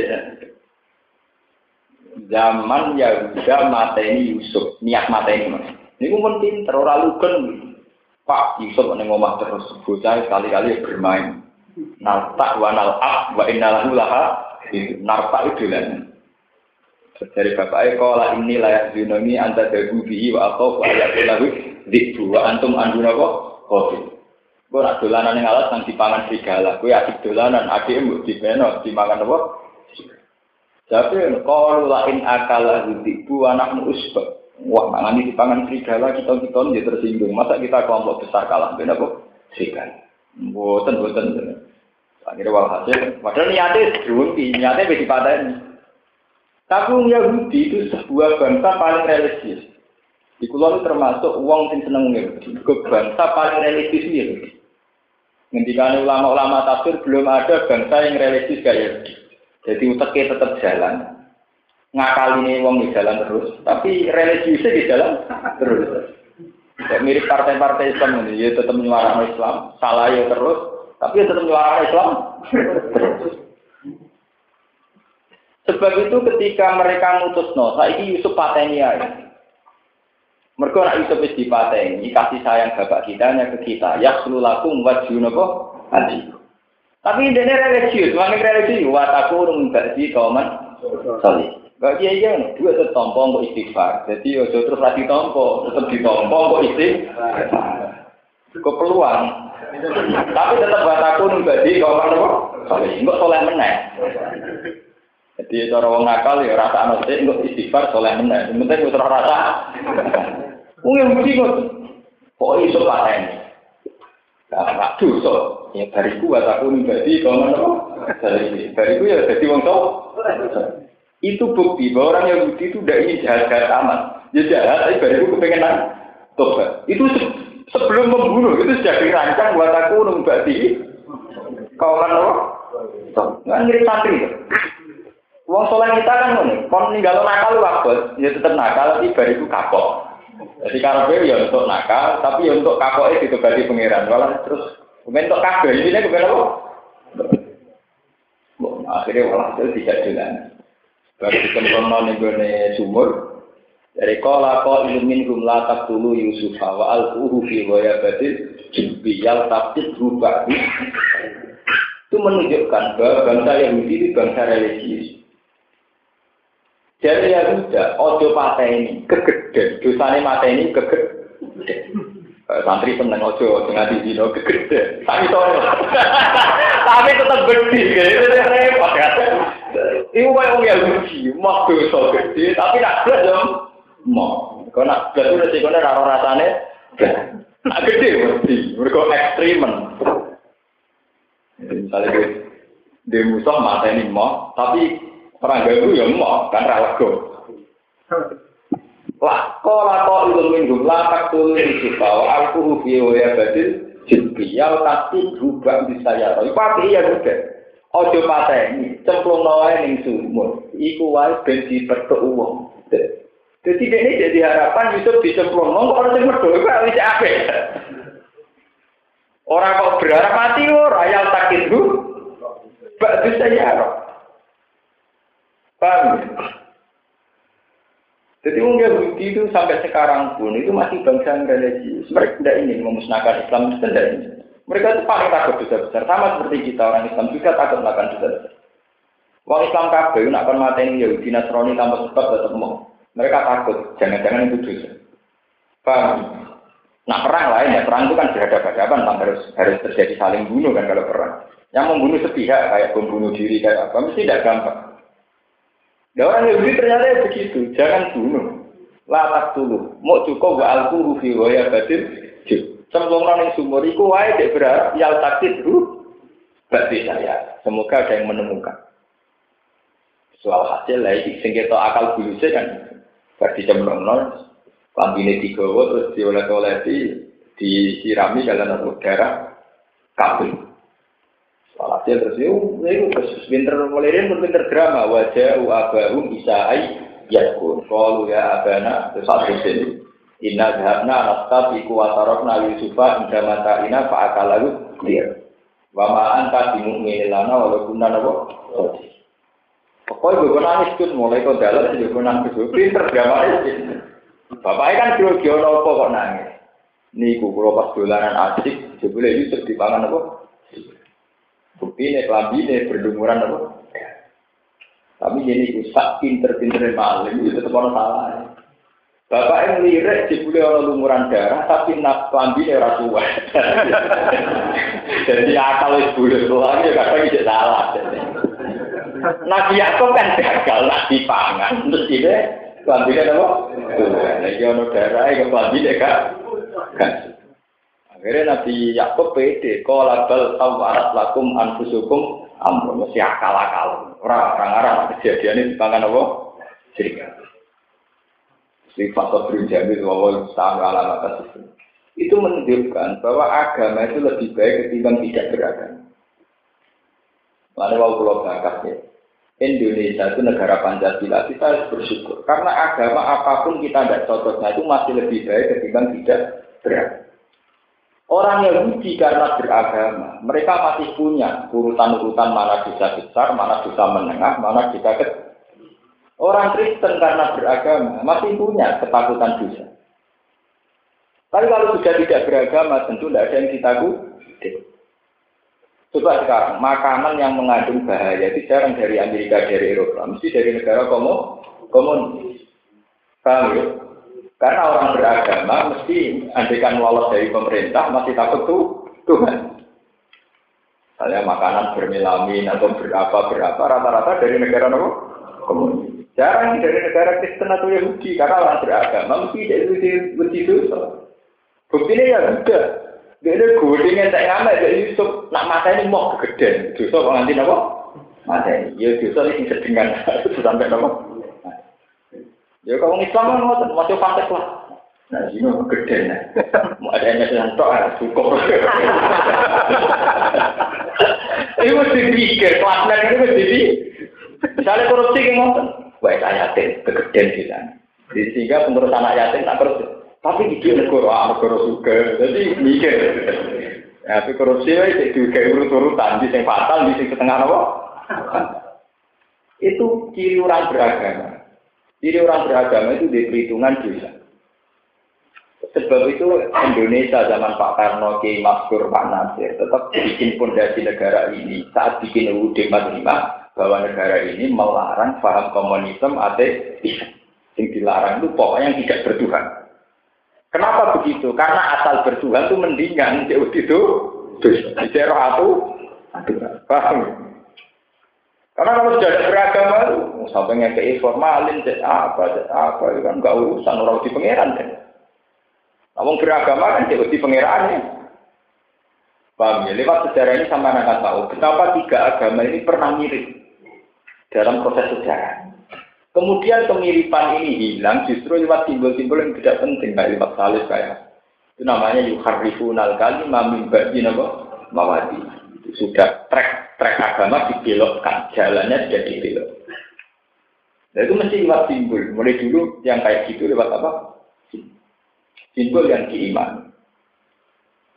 zaman Yahuda mateni Yusuf, niat mateni mas. Ini pun pinter, orang lugen. Pak Yusuf ini ngomong terus, bocah sekali-kali bermain. Nartak wa nal'ab wa innalahu laha nartak itu lan. Dari bapak Eko ini layak zunomi anta dagu bihi wa atau wa ayat lahu dikbu wa antum anduna kok kopi. Gue nak dolanan yang alat nanti pangan serigala. Gue asik dolanan, adik mbak di beno, dimakan apa? Tapi kalau lain akal bu anak usba. Wah, mangan di pangan serigala kita kita dia tersinggung. Masa kita kelompok besar kalah beda kok serigala. Boten boten. Akhirnya walhasil, padahal niatnya berhenti, niatnya bedi ini. Tapi Yahudi itu sebuah bangsa paling religius. Di kulon termasuk uang yang seneng Yahudi. Bangsa paling religius Yahudi. Ngendikan ulama-ulama tafsir belum ada bangsa yang religius kayak. Jadi uteknya tetap jalan. Ngakali ini wong di jalan terus. Tapi religiusnya di jalan terus. Ya, mirip partai-partai Islam ini. Ya tetap menyuarakan Islam. Salah ya terus. Tapi ya tetap menyuarakan Islam. Sebab itu ketika mereka mutus no, saya Yusuf pateni ya. Mereka nak Yusuf di dipateni, kasih sayang bapak kita hanya ke kita. Ya lakum wajunoko hati. Tapi ini religius, mana religius, wa aku urung bagi kauman sorry. Gak iya iya, dua itu tompo kok istighfar. Jadi ojo terus lagi tompo, tetap ditompo kok istighfar. Kok peluang. Tapi tetap buat aku bagi kauman apa? Sorry, enggak soleh meneh. Jadi cara wong nakal ya rasa sik enggak istighfar soleh meneh. Penting wis ora rasa. Yang mesti kok kok iso paten. Nah, dosa. Ya bariku wa takun dadi kono apa? Dari bariku ya dadi wong tau. Itu bukti bahwa orang Yahudi itu tidak ingin jahat-jahat amat. Ya jahat, tapi bariku kepengenan tobat. Itu se sebelum membunuh, itu sudah dirancang buat aku numbati. Kau kan apa? Nggak ngirit santri. Wong soleh kita kan ngono, kon ninggal nakal waktu, ya tetap nakal, tapi bariku kapok. Jadi karepe ya untuk nakal, tapi ya untuk kakoke ditugati pangeran. Malah terus kemudian untuk kabeh ini kemudian apa? Akhirnya malah itu tidak jalan. Baru dikempono ning gone sumur, Dari kola ko ilmin rum la taqtulu Yusuf wa alquhu fi ghayabatil jubbi yal tafsir rubah. Itu menunjukkan bahwa bangsa Yahudi itu bangsa religius. Dari Yahuda, ojo patah ini, kegeden. Dosanya mata ini kegeden. santri seneng ojo dengan di dino gede tapi toh tapi tetap gede gitu. Deh repot kan ini mau yang mau uji mau besok gede tapi nak blas yo mau kau nak belas udah sih kau nih rasane nak gede mesti. Mergo ekstrimen. Misalnya gue di musuh mata ini mau tapi perang gue itu ya mau kan rela gue Lah, kola kok ilmu minggu, lah tak tulis juga, aku rugi ya badil, jibriyal tapi berubah bisa ya. Tapi iya juga. Ojo pateni, cemplung nawa ning sumur. Iku wae ben dipetuk wong. Jadi ini jadi harapan Yusuf dicemplung nong orang sing medho iku wis apik. Orang kok berharap mati ora ayal takit bu. Bak bisa ya. Paham? Jadi orang Yahudi itu sampai sekarang pun itu masih bangsa yang religius. Mereka tidak ingin memusnahkan Islam itu tidak ingin. Mereka itu paling takut dosa besar. Sama seperti kita orang Islam juga takut melakukan dosa besar. Orang Islam kabeh nak mati ini Yahudi Nasrani tanpa sebab tetap mau. Mereka takut. Jangan-jangan itu dosa. Paham? Nah perang lain ya perang itu kan berhadapan-hadapan harus harus terjadi saling bunuh kan kalau perang. Yang membunuh sepihak kayak pembunuh diri kayak apa mesti tidak gampang. Nah orang Yahudi ternyata ya begitu, jangan bunuh. Latak dulu, mau cukup gak alku rufi waya batin, cemplung yang sumur iku wae dek berharap yal takdir ru berarti saya. Semoga ada yang menemukan. Soal hasil lagi, sing kita akal bulusnya kan berarti nol, lambine digawa terus diolet-oleti disirami dalam udara kabel. Walhasil terus itu, itu terus pinter mulai pinter drama wajah abahum isai yakun. Kalau ya abana satu sini. Inna zahabna nasta biku watarokna yusufa inda mata ina fa'akalahu clear. Wama anta dimukminin lana walaupun napa Pokoknya gue nangis tuh mulai kau dalam sih gue nangis pinter drama itu. Bapaknya kan kira kira apa kok nangis. Niku kalau pas dolanan asik, jebule Yusuf di pangan apa? Bukti ini, kelambi ini, berlumuran apa? Tapi ini rusak pinter-pinter malam itu tetap orang salah. Bapak yang lirik jebule orang lumuran darah, tapi nak kelambi ini rasuah. Jadi akal itu boleh lagi kadang tidak salah. Nabi Yakub kan gagal nabi pangan, terus ini kelambi ini apa? Lagi orang darah, kelambi ini kan? Akhirnya Nabi Yakub pede, kalau bal tawarat lakum anfusukum amro mesti akal akal. Orang orang orang kejadian ini dipangan apa? Serigala. Sifat bahwa sama alamat itu. Itu menunjukkan bahwa agama itu lebih baik ketimbang tidak beragama. Lalu mau pulau ya. Indonesia itu negara Pancasila, kita harus bersyukur. Karena agama apa pun kita tidak cocoknya itu masih lebih baik ketimbang tidak beragama. Orang Yahudi karena beragama, mereka masih punya urutan-urutan mana dosa besar, mana dosa menengah, mana dosa kecil. Orang Kristen karena beragama masih punya ketakutan dosa. Tapi kalau sudah tidak beragama, tentu tidak ada yang ditakuti. Coba sekarang, makanan yang mengandung bahaya itu jarang dari Amerika, dari Eropa, mesti dari negara komunis. Paham ya? Karena orang beragama mesti andikan lolos dari pemerintah masih takut tuh Tuhan. Misalnya makanan bermelamin atau berapa berapa rata-rata dari negara apa? Komunis. Jarang dari negara Kristen atau Yahudi karena orang beragama mesti dari mesti dosa. Buktinya ya sudah. Dia ada godingnya tak ngamet dari Yusuf. Nak mata ini mau kegedean. Dosa kok nanti apa? Mata ini. Ya dosa ini sedengan [laughs] sampai apa? Ya kalau Islam kan ngotot, masih pantek lah. Nah, ini gede nih. Mau ada yang yang tok, cukup. Ini mesti dipikir, kelasnya ini mesti di. Misalnya korupsi yang ngotot, baik yatim, kegedean di sana. Jadi sehingga pengurus anak yatim tak korupsi. Tapi itu negara, ah, negara juga. Jadi mikir. Ya, tapi korupsi itu juga urut-urutan, di yang fatal, di sing setengah apa? Itu ciri orang beragama. Jadi orang beragama itu di perhitungan dosa. Sebab itu Indonesia zaman Pak Karno, Kiai Maskur, Pak Nasir tetap bikin fondasi negara ini saat bikin UUD 45 bahwa negara ini melarang paham komunisme ateis. Yang dilarang itu pokoknya yang tidak bertuhan. Kenapa begitu? Karena asal bertuhan itu mendingan jauh itu dosa. aku, paham? Karena kalau sudah ada beragama, sampai ngekei formalin, apa, apa, itu kan nggak urusan orang di pangeran. Namun beragama kan jadi pangerannya. Paham ya? Lewat sejarah ini sama anak tahu betapa tiga agama ini pernah mirip dalam proses sejarah. Kemudian kemiripan ini hilang justru lewat simbol-simbol yang tidak penting, kayak lewat salib kayak itu namanya yuharifun kali min ba'di mawadi. Sudah trek trek agama dibelokkan, jalannya sudah dibelok. Nah itu mesti lewat simbol. Mulai dulu yang kayak gitu lewat apa? Simbol yang diiman.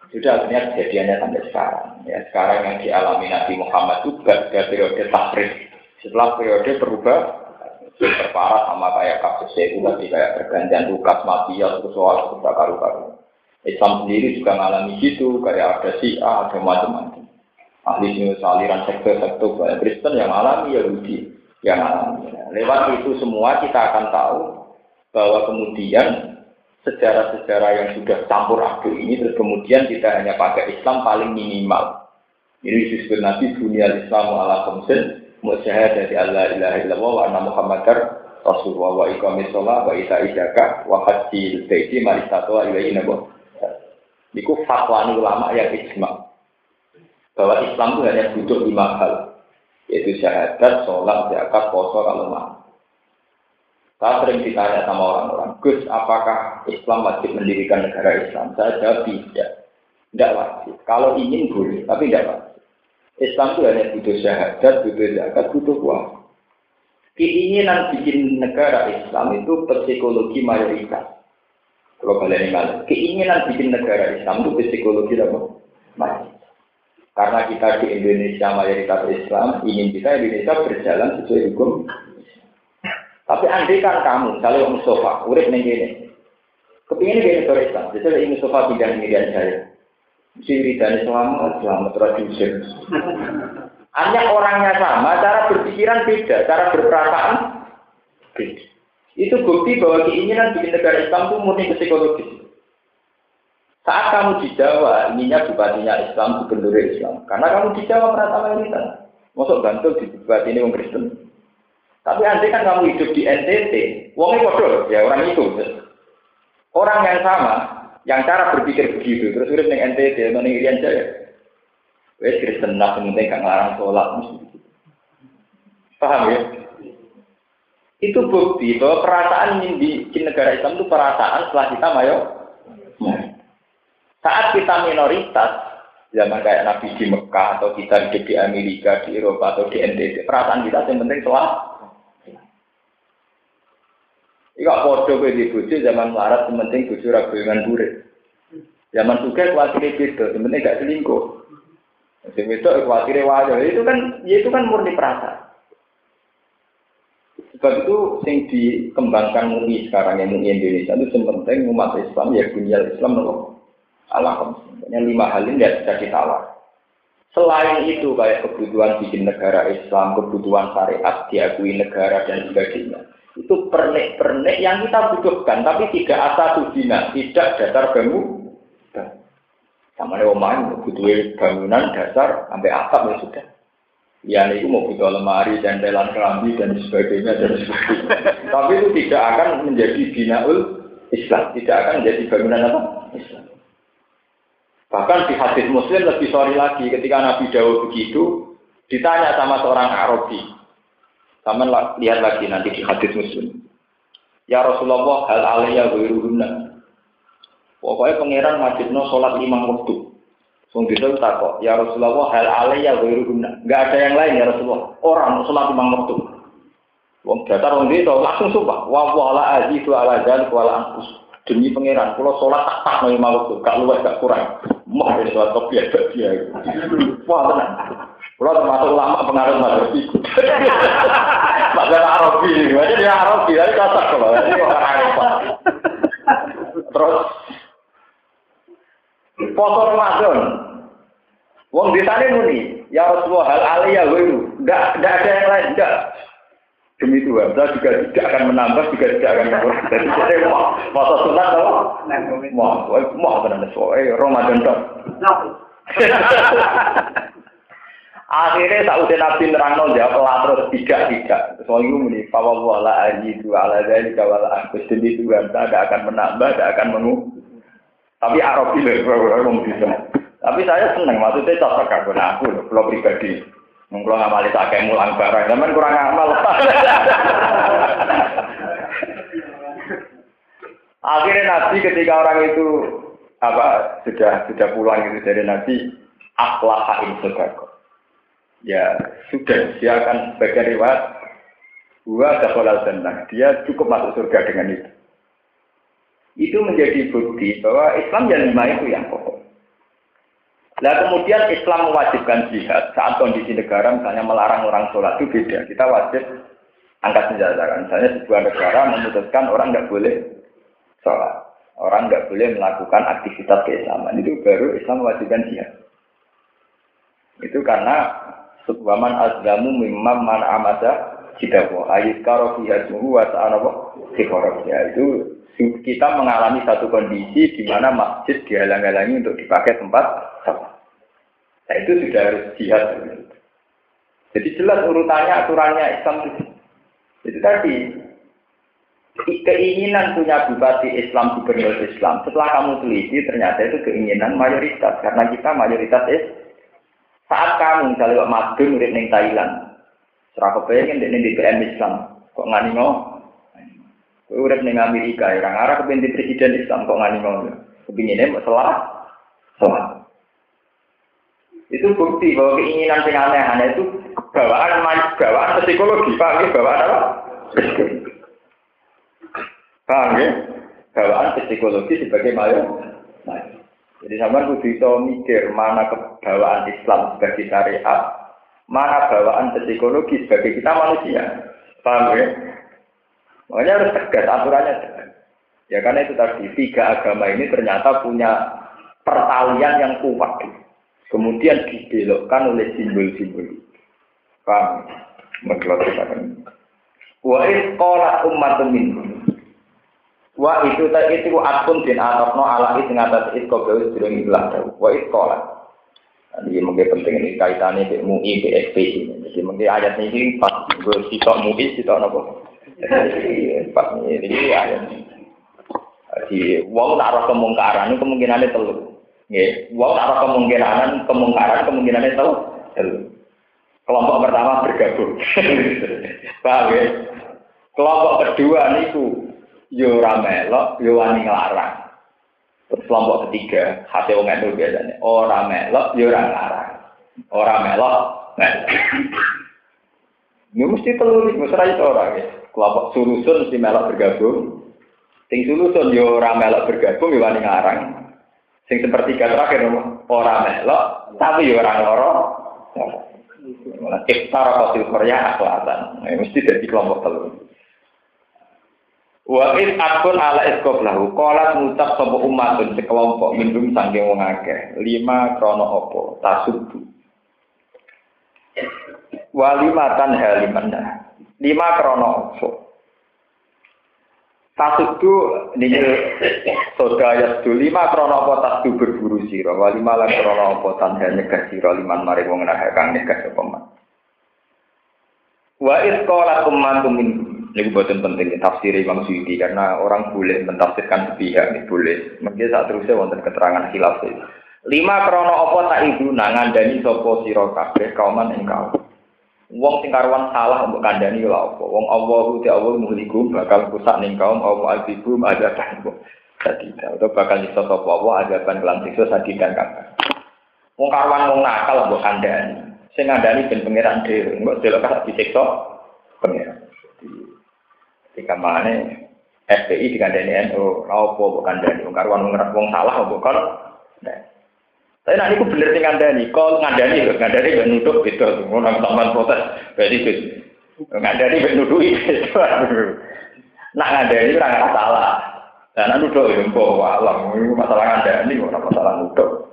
Sudah akhirnya kejadiannya sampai sekarang. Ya, sekarang yang dialami Nabi Muhammad itu pada periode takrif. Setelah periode berubah, terparah sama kayak kasus itu tadi kayak pergantian tugas mafia terus soal karu-karu. Islam sendiri juga mengalami gitu, kayak ada si A, ada macam-macam. Ahli aliran sektor-sektor kayak Kristen yang alami Yahudi yang alami. Lewat itu semua kita akan tahu bahwa kemudian sejarah-sejarah yang sudah campur aduk ini terus kemudian tidak hanya pakai Islam paling minimal. Ini disebut Nabi dunia Islam ala khamsin dari Allah ilaha illallah wa anna muhammadar rasulullah wa iqamis sholat wa ita zakat wa hajjil baiti man istata'a ilaihi nabo. Iku fatwa ulama yang ijma bahwa Islam itu hanya butuh lima hal yaitu syahadat, sholat, zakat, poso, kalau mau. Saya sering ditanya sama orang-orang, Gus, apakah Islam wajib mendirikan negara Islam? Saya jawab tidak. Tidak wajib. Kalau ingin boleh, tapi tidak wajib. Islam itu hanya butuh syahadat, butuh zakat, butuh uang. Keinginan bikin negara Islam itu psikologi mayoritas. Kalau kalian ingat, keinginan bikin negara Islam itu psikologi apa? Karena kita di Indonesia mayoritas Islam, ingin kita Indonesia berjalan sesuai hukum. Tapi andai kan kamu, kalau yang Mustafa, urip nih gini, kepingin gini negara Islam, jadi ini Mustafa pindah ini saya. dan selamat, selamat tradisi. Hanya orangnya sama, cara berpikiran beda, cara berperasaan beda. Itu bukti bahwa keinginan bikin negara Islam itu murni psikologis. Saat kamu di Jawa, ininya bupatinya Islam, gubernur Islam. Karena kamu di Jawa merata mayoritas. Masuk Bantul di bupati ini orang Kristen. Tapi nanti kan kamu hidup di NTT, wongnya bodoh, ya orang itu. Orang yang sama, yang cara berpikir begitu, terus urip ning NTT ning Irian Jaya. Wes Kristen lah penting gak ngarang sholat Paham ya? Itu bukti bahwa perasaan di negara Islam itu perasaan setelah kita mayo. Saat kita minoritas, zaman kayak Nabi di Mekah atau kita hidup di Amerika, di Eropa atau di NTT, perasaan kita yang penting sholat. Iku podo kowe di bojo zaman melarat penting bojo ra dengan burik. Zaman suka kuatire beda, penting gak selingkuh. Sing wedok kuatire wae. Itu kan ya itu kan murni perasaan. Sebab itu yang dikembangkan MUI sekarang yang MUI Indonesia itu yang penting umat Islam ya dunia Islam nopo alam. Yang lima hal ini tidak bisa ditawar. Selain itu kayak kebutuhan bikin negara Islam, kebutuhan syariat diakui negara dan sebagainya itu pernik-pernik yang kita butuhkan, tapi tidak asal tudina, tidak dasar bangun. Sama omahan butuh bangunan dasar sampai atap ya sudah. Ya itu mau butuh lemari, dan jalan kelambi dan sebagainya dan sebagainya. tapi itu tidak akan menjadi binaul Islam, tidak akan menjadi bangunan apa? Islam. Bahkan di hadis Muslim lebih sorry lagi ketika Nabi Dawud begitu ditanya sama seorang Arabi, sama lihat lagi nanti di hadis muslim. Ya Rasulullah hal alaiya wiruhuna. Pokoknya pangeran wajibno sholat lima waktu. Sung bisa kok, ya Rasulullah hal alaiya wiruhuna. Enggak ada yang lain ya Rasulullah. Orang sholat lima waktu. Wong datar wong itu langsung sumpah. Wa wala azizu ala dzalik wala anfus. Demi pangeran, kalau sholat tak tak lima waktu, gak luwes gak kurang. Mau sholat kopi ada dia. Wah tenang. Kalau termasuk ulama pengaruh Maghribi. [laughs] Mazhab Arabi, jadi dia Arabi, jadi cocok kalau ini orang Arab. Terus poso Ramadan. Wong di sana muni, ya Rasulullah hal aliyah. Enggak, enggak ada yang lain, enggak. Demi Tuhan, saya juga tidak akan menambah, juga tidak akan mengurangi. Jadi saya mau, masa sunat apa? Mau, mau benar soalnya Ramadan dong. Akhirnya tak udah Nabi nerangno jawab terus tidak tidak. Soal itu muni bahwa wala aji itu ala dari kawal aku demi Tuhan saya tidak akan menambah, tidak akan mengu. Tapi Arabi loh, bisa. Tapi saya seneng, maksudnya cocok aku, nah aku loh, pribadi. Mungkin ngamali tak kayak mulang barang, zaman kurang amal. Akhirnya Nabi ketika orang itu apa sudah sudah pulang itu dari Nabi akhlak in ya sudah dia akan sebagai riwayat dua dakhalal jannah dia cukup masuk surga dengan itu. Itu menjadi bukti bahwa Islam yang lima itu yang pokok Nah kemudian Islam mewajibkan jihad saat kondisi negara misalnya melarang orang sholat itu beda. Kita wajib angkat senjata. Misalnya sebuah negara memutuskan orang nggak boleh sholat. Orang nggak boleh melakukan aktivitas keislaman. Itu baru Islam mewajibkan jihad. Itu karena Waman azlamu mimman man amada jidawo. Ayat karo fiyasmuhu wa ta'ala ya itu kita mengalami satu kondisi di mana masjid dihalang-halangi untuk dipakai tempat sholat. Nah itu sudah harus jihad. Jadi jelas urutannya, aturannya Islam itu. Itu tadi keinginan punya bupati Islam, gubernur Islam. Setelah kamu teliti, ternyata itu keinginan mayoritas. Karena kita mayoritas Islam. Saat kamu misalnya madun urip ning Thailand, serah kepengen di DPM Islam, kok ngani mau? Kowe urip ning Amerika, ya, orang arah kepengen presiden Islam kok ngani mau? Kepinginnya masalah salah. Itu bukti bahwa keinginan yang aneh-aneh itu bawaan bawaan psikologi, paham ya? Bawaan apa? Paham ya? Bawaan psikologi sebagai mayor. Jadi sama kudu bisa mikir mana kebawaan Islam sebagai syariat, mana bawaan psikologi sebagai kita manusia. Paham ya? Makanya harus tegas aturannya. Ya karena itu tadi tiga agama ini ternyata punya pertalian yang kuat. Kemudian dibelokkan oleh simbol-simbol. Paham? Kan. Wa isqalat ummatun minhum Wa itu tak itu akun din atokno ala itu ngatas itu kau gawe sedurung tahu. Wa kolat. Jadi mungkin penting ini kaitannya dengan MUI, BSP. Jadi mungkin ayat ini pas gue sitok MUI, sitok nopo. Pas ini ini ayat. Jadi wong taruh kemungkaran ini kemungkinannya telur. Nggih, wong taruh kemungkinan kemungkaran kemungkinannya telur. Kelompok pertama bergabung. [laughs] Paham ya? Kelompok kedua niku yo ora melok, yo wani. Terus kelompok ketiga, hati wong itu biasanya, ora melok, yo ora nglarang. Ora melok. Ini [laughs] mesti telur, mesti itu orang ya. Kelompok sulusun mesti melok bergabung. Sing sulusun yo ora melok bergabung, yo wani. Sing sepertiga terakhir ora melok, tapi yo ora ngoro. Kita kosil Korea kelihatan. Mesti jadi kelompok telur. Wa in akun ala iskof lahu kolat ngucap sapa umatun sekelompok minum sangking wong akeh lima krono opo tasubu wa lima tan halimana lima krono opo tasubu niki soda tu lima krono opo tasubu berburu sira? Wa lima lan krono opo tan nyegah sira? Liman mari wong nah kang nyegah sapa Wa iskolat umatum minhum ini buatan penting tafsir Imam Suyuti karena orang boleh mentafsirkan sepihak ini boleh. Mungkin saat terusnya wonten keterangan khilaf. Lima krono opo tak ibu nangan dani sopo siro kabeh kauman engkau. Wong sing karuan salah untuk kandani lha apa. Wong Allah uti Allah muhlikum bakal rusak ning kaum Allah albibum ada tanbo. Jadi atau bakal iso sapa Allah azaban kelan siksa sadidan kabeh. Wong karuan wong nakal mbok kandani. Sing ngandani ben pangeran dhewe, mbok delok sak disiksa pangeran. Jika mana FPI dengan DNO, apa bukan dari karuan mengerak wong salah bukan. Nah. Tapi nanti aku bener sing ngandani, kok ngandani lho, ngandani gak nuduh gitu, ngono sampean protes. Berarti gitu. Ngandani gak nuduh itu. Nak ngandani nggak salah. Dan nuduh ya mbok alam, masalah ngandani ora masalah nuduh.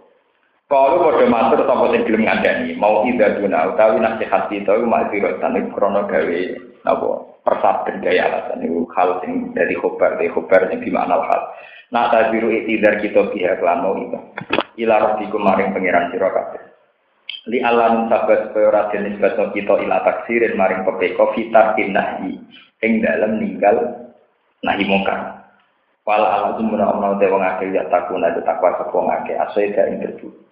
Kalau pada matur sapa sing gelem ngandani, mau ida duna utawi nasihat itu mak sira tanip krono gawe napa persaben gaya alasan itu hal sing dari khobar dari khobar sing dimakna hal. Nak tabiru itidar kita pihak lan mau itu. Ila rabbikum maring pangeran sira kabeh. Li alam sabat supaya ora dinisbatno kita ila taksirin maring pepeko fitar nahi ing dalem ninggal nahi mungkar. Wala alam sumuna te wong akeh ya takuna takwa sapa wong akeh asai ing terburu.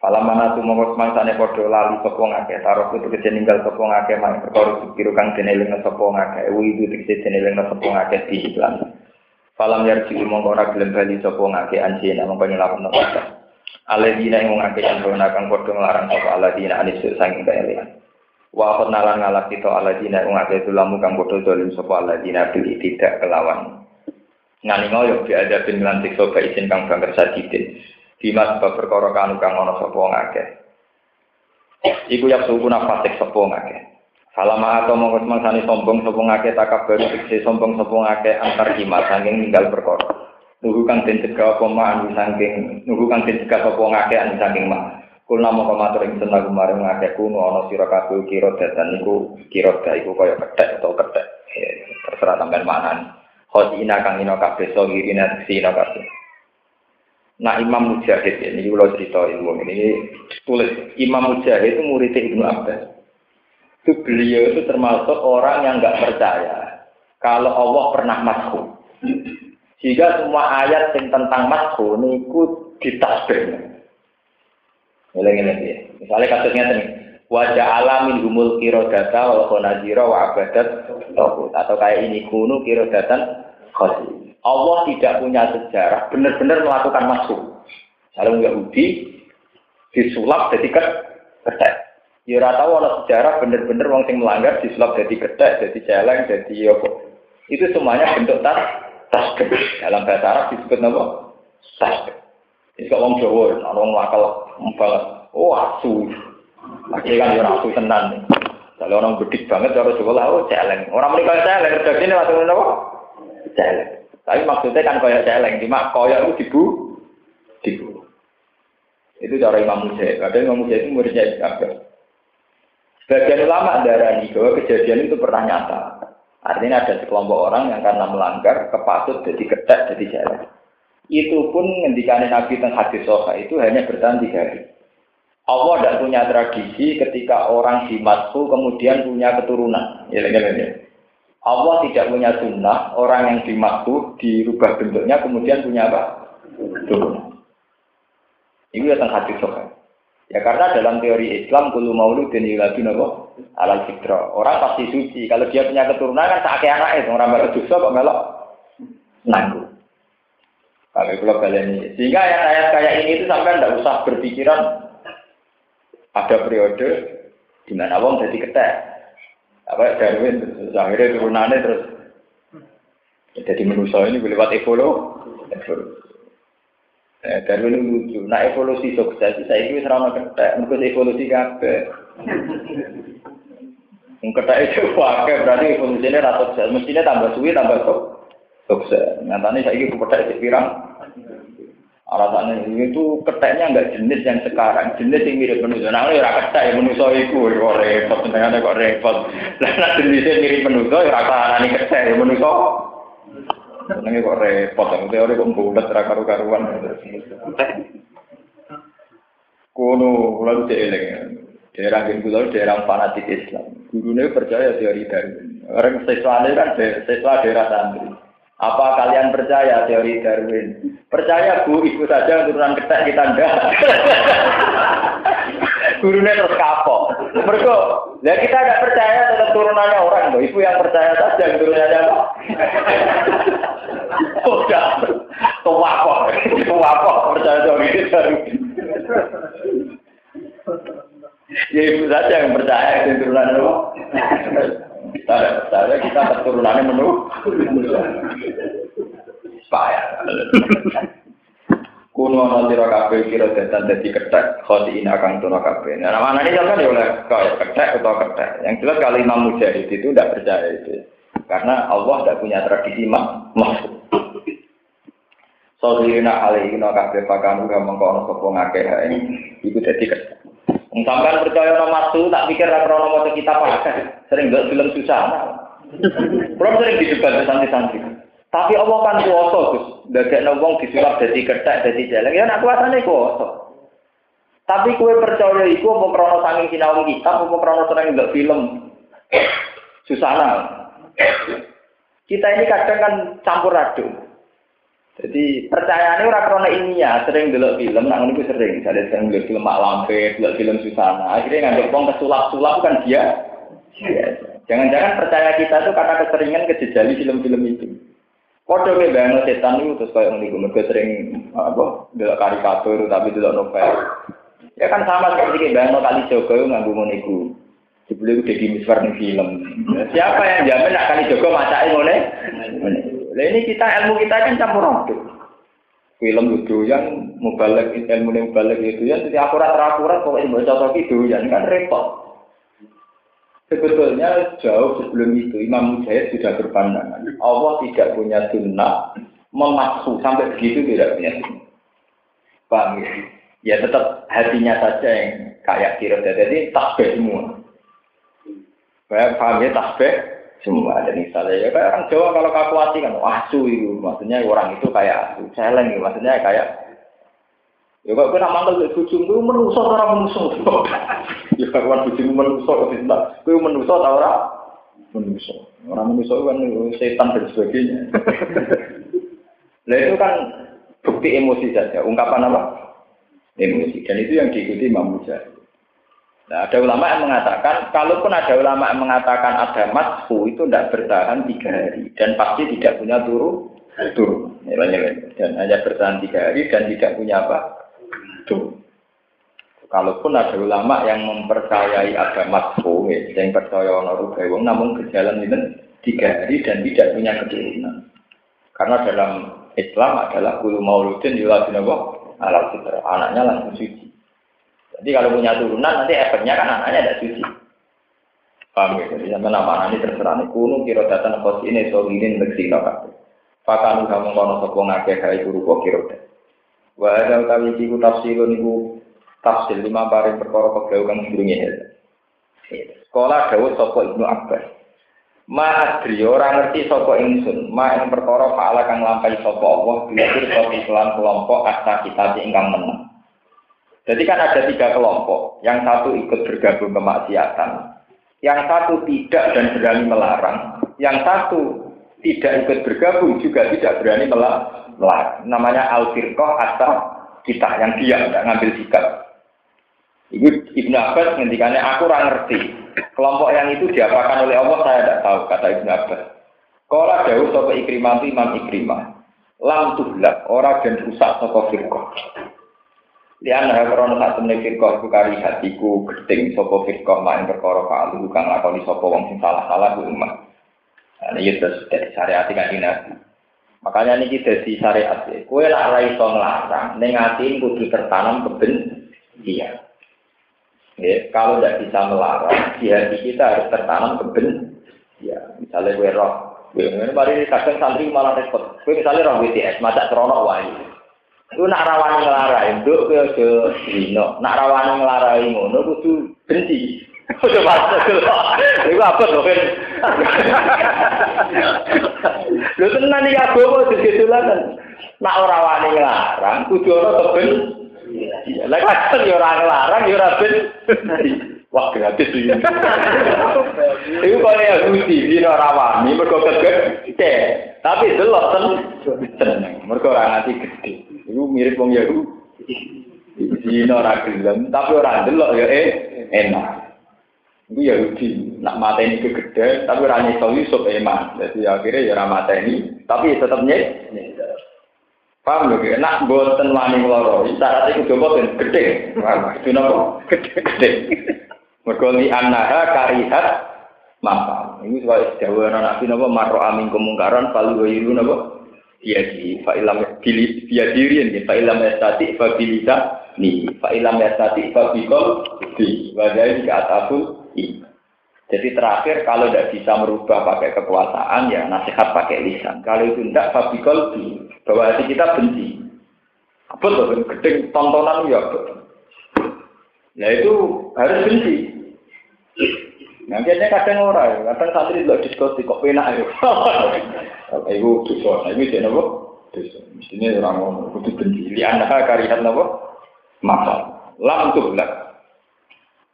Falam mana mongko semangsane padha lali sapa ngake taruh itu kece ninggal sapa ngake mang perkara kang deneleng sapa ngake wi itu kece deneleng sapa. Falam yarji mongko ora gelem bali sapa ngake anjena mongko nyelapno kota. Aladina yang ngake sembrono kang padha nglarang sapa aladina anisu saking kaelian. Wa nalan ngalak kita aladina yang ngake tulamu kang padha dolim sapa aladina bil tidak kelawan. Ngani ngoyo biada bin lantik sopa izin kang bangker sadidin. Bima sebab perkara kang ana sapa ngakeh. Iku ya suku nafasik sapa ngakeh. Salama atau mongko semangsane sombong sapa ngakeh baru fiksi sombong sapa ngakeh antar kima saking ninggal perkara. Nuhu kang den cegah apa anu saking nuhu kang den cegah sapa ngakeh anu saking mah. Kulna mongko matur ing seneng kemarin ngakeh kuno ana sira kabeh kira datan niku kira da iku kaya kethek atau kethek. Terserah sampean maknani. Khosina kang ino kabeh so ngirina sina kabeh. Nah Imam Mujahid ya, ini kalau cerita ilmu ini tulis Imam Mujahid itu murid Ibnu Abbas. Itu beliau itu termasuk orang yang nggak percaya kalau Allah pernah masku. Jika semua ayat yang tentang masku niku ditasbih. Ini ini ya. Misalnya kasusnya ini wajah alamin humul kirodata wal khonazira wa abadat atau kayak ini kunu kirodatan. Allah tidak punya sejarah benar-benar melakukan masuk. Kalau Yahudi disulap jadi ketek. Ya ora tahu ana sejarah benar-benar wong sing melanggar disulap jadi ketek, jadi celeng, jadi apa. Itu semuanya bentuk tas tas Dalam bahasa Arab disebut apa? Tas. Ini kok wong Jawa, ana wong nakal banget. Oh, asu. Lagi kan ya asu tenan. Kalau orang bedik banget Jawa lah, oh celeng. Orang menikah celeng, redaksine langsung apa? Celeng. Tapi maksudnya kan koyok celeng, cuma koyok itu dibu, dibu. Itu cara Imam Mujahid. Kadang Imam Mujahid itu muridnya Ibn Sebagian ulama darah ini bahwa kejadian itu pernah nyata. Artinya ada sekelompok orang yang karena melanggar kepatut jadi ketek jadi jalan. Itu pun ngendikan Nabi tentang hadis soha itu hanya bertahan tiga hari. Allah tidak punya tradisi ketika orang dimasku kemudian punya keturunan. Ya, ya, ya. Allah tidak punya sunnah, orang yang dimaktu dirubah bentuknya kemudian punya apa? Turunan. Ini tentang hati sokan. Ya karena dalam teori Islam kulu maulud dan yuladu nabo alal fitra. Orang pasti suci. Kalau dia punya keturunan kan tak kayak anak itu orang baru dosa kok melok nanggu. Kalau kalau ini, sehingga ayat-ayat kayak ini itu sampai tidak usah berpikiran ada periode di mana wong jadi ketek, apa Darwin terus akhirnya turunannya terus jadi manusia ini lewat evolusi eh, Darwin lucu. Nah evolusi sukses saya ini serama ketek. Mungkin evolusi kabe ketek itu [laughs] pakai berarti evolusinya rata sukses. Mestinya tambah suwi tambah sukses. Nyatanya saya ini ketek pirang? Alasannya itu keteknya enggak jenis yang sekarang, jenis yang mirip manusia. Nah, ya ketek ya manusia itu, kok repot, sebenarnya kok repot. Nah, jenisnya mirip manusia, ya ini ketek ya manusia. Sebenarnya kok repot, yang teori kok bulat, karu-karuan. Kuno, lalu dieling. Daerah yang kulo daerah fanatik Islam. Gurunya percaya teori Darwin. Orang siswa kan siswa daerah santri. Apa kalian percaya teori Darwin? Percaya bu, ibu saja turunan ketek kita enggak. [laughs] Gurunya terus kapok. Mereka, ya kita enggak percaya tetap turunannya orang loh. Ibu yang percaya saja turunannya apa? [laughs] Udah, tua kok, tua kok percaya teori Darwin. Ya ibu saja yang percaya itu turunan apa? Kita percaya kita keturunannya menu. Payah. kuno sira kabeh kira datan dadi kethek khoti ina kang tuna kabeh nah mana ini kan ya oleh kayak kethek atau kethek yang jelas kalau Imam Mujahid itu tidak percaya itu karena Allah tidak punya tradisi maksud Sohirina alaihi no kabeh pakan uga mengkono sapa ngakeh ini iku dadi kethek Sampai percaya nama maksud, tak pikir ra krono maca kitab apa. Sering nggak film susah. Belum sering didebat santri-santri. Tapi Allah kan kuasa, Gus. Dadekno wong disulap dadi kethek, dadi jelek. Ya nak kuasane kuasa. Tapi kue percaya iku apa krana saking sinau kitab apa krana seneng ndelok film. Susana. Kita ini kadang kan campur aduk. Jadi percayaannya orang krona ilmiah, sering delok film, nak ngono sering. Misalnya sering delok film Mak Lampe, delok film Susana. Akhirnya nganggep wong kesulap-sulap kan dia. Jangan-jangan percaya kita tuh karena keseringan kejejali film-film itu. Kode ke bayang setan itu terus kayak mereka sering apa delok karikatur tapi delok novel. Ya kan sama seperti kayak bayang kali Joko nganggo ngono iku. Sebelum itu jadi misbar film. Siapa yang jamin nak kali Joko macake ngene? Lah ini kita ilmu kita kan campur aduk. Film itu yang mubalek ilmu yang mubalek itu ya jadi akurat akurat pokoknya mau cocok itu ya kan repot. Sebetulnya jauh sebelum itu Imam Mujahid sudah berpandangan Allah tidak punya sunnah memaksu sampai begitu tidak punya sunnah. Paham ya? Ya tetap hatinya saja yang kayak kira jadi tasbih semua. Paham ya tasbih semua ada misalnya. Ya kayak orang Jawa kalau kalkulasi kan asu itu. Maksudnya orang itu kayak asu celeng gitu. Maksudnya kayak ya kok kena mantel ke bujung itu menusuk [laughs] orang menusuk? Ya bujung menusuk itu menusuk tau orang menusuk. Orang menusuk kan setan dan sebagainya. [laughs] Nah itu kan bukti emosi saja. Ungkapan apa? Emosi. Dan itu yang diikuti Imam Mujahid Nah, ada ulama yang mengatakan, kalaupun ada ulama yang mengatakan ada masfu itu tidak bertahan tiga hari dan pasti tidak punya turu turu. Dan hanya bertahan tiga hari dan tidak punya apa? Turu. Kalaupun ada ulama yang mempercayai ada masfu, ya, yang percaya orang namun berjalan ini tiga hari dan tidak punya keturunan. Karena dalam Islam adalah kulu mauludin yuladin ala fitra. Anaknya langsung suci. Jadi kalau punya turunan nanti efeknya kan anaknya ada suci. Paham ya? Jadi sama nama ini terserah nih. Kuno kiro datang kos ini solinin leksino kabeh. Pakanu kamu kono sopong ngake kai guru kok kiro deh. Wa ada utawi iku tafsirun iku tafsir lima bareng perkara kebau kang sedurunge ya. Sekolah dawuh sapa Ibnu Abbas. Ma adri ora ngerti sapa ingsun, ma ing perkara faala kang lampahi sapa Allah bilir sapa kelompok asta kita ingkang menang. Jadi kan ada tiga kelompok. Yang satu ikut bergabung kemaksiatan. Yang satu tidak dan berani melarang. Yang satu tidak ikut bergabung juga tidak berani melarang. Namanya al-firqah atau kita yang diam, tidak ngambil sikap. Ibu Ibnu Abbas ngendikannya aku kurang ngerti. Kelompok yang itu diapakan oleh Allah saya tidak tahu kata Ibnu Abbas. Kalau jauh sopo ikrimah itu imam ikrimah. Lam tuhlak orang dan rusak sopo firqah. Lian ha krono sak temne firqah kari hatiku gedeng sapa firqah main perkara kalu kang lakoni sapa wong sing salah-salah ku umat. Nah, ini terus dari syariat kan Nabi. Makanya ini dari syariat. Kue lah nglarang, ning ati kudu tertanam kebencian. Ya, kalau tidak bisa melarang, di hati kita harus tertanam keben. Ya, misalnya kue roh, kue mari kadang santri malah repot. Kue misalnya roh WTS, macak krono wahyu. Itu nak rawani ngelarai, nduk ke aja dino. Nak rawani ngelarai ngono kudu benci. [laughs] Kudu masuk. Iku apa to, Ben? Lho tenan iki agama digedulaken. Nak ora wani nglarang, kudu ana keben. Lah kadang ya ora nglarang ya ora ben. [laughs] Wah, gratis iki. [laughs] Iku kaya Yahudi, dino ora wani mergo kegede. Tapi delok ten mergo ora nganti gede. Iku mirip wong Yahudi. Dino ora tapi ora delok ya eh enak. Iku Yahudi, nak mateni kegede, tapi ora nyesel Yusuf eman. Jadi akhirnya ya ora mateni, tapi tetep nyek. Paham lho, nak boten wani loro, syarat iku coba ben gede. Itu napa? Gede. Gede. Mergo karihat maka. Ini sebab dawuh Nabi napa marro amin kemungkaran palu wayiru napa? Dia di fa'ilam diri dirin ya fa'ilam yastati fa bilisa ni. Fa'ilam yastati fa bikol di. Wajah ke ataful i. Jadi terakhir kalau tidak bisa merubah pakai kekuasaan ya nasihat pakai lisan. Kalau itu tidak fa bikol di. Bahwa hati kita benci. Tuh gedeng tontonan ya apa nah itu harus benci Nanti kadang orang, kadang santri tidak diskusi kok penak ya. [laughs] Ibu dosa, nah ini jadi apa? Dosa. Mestinya orang mau butuh benci. Li anda karihan apa? Maka lam tuh.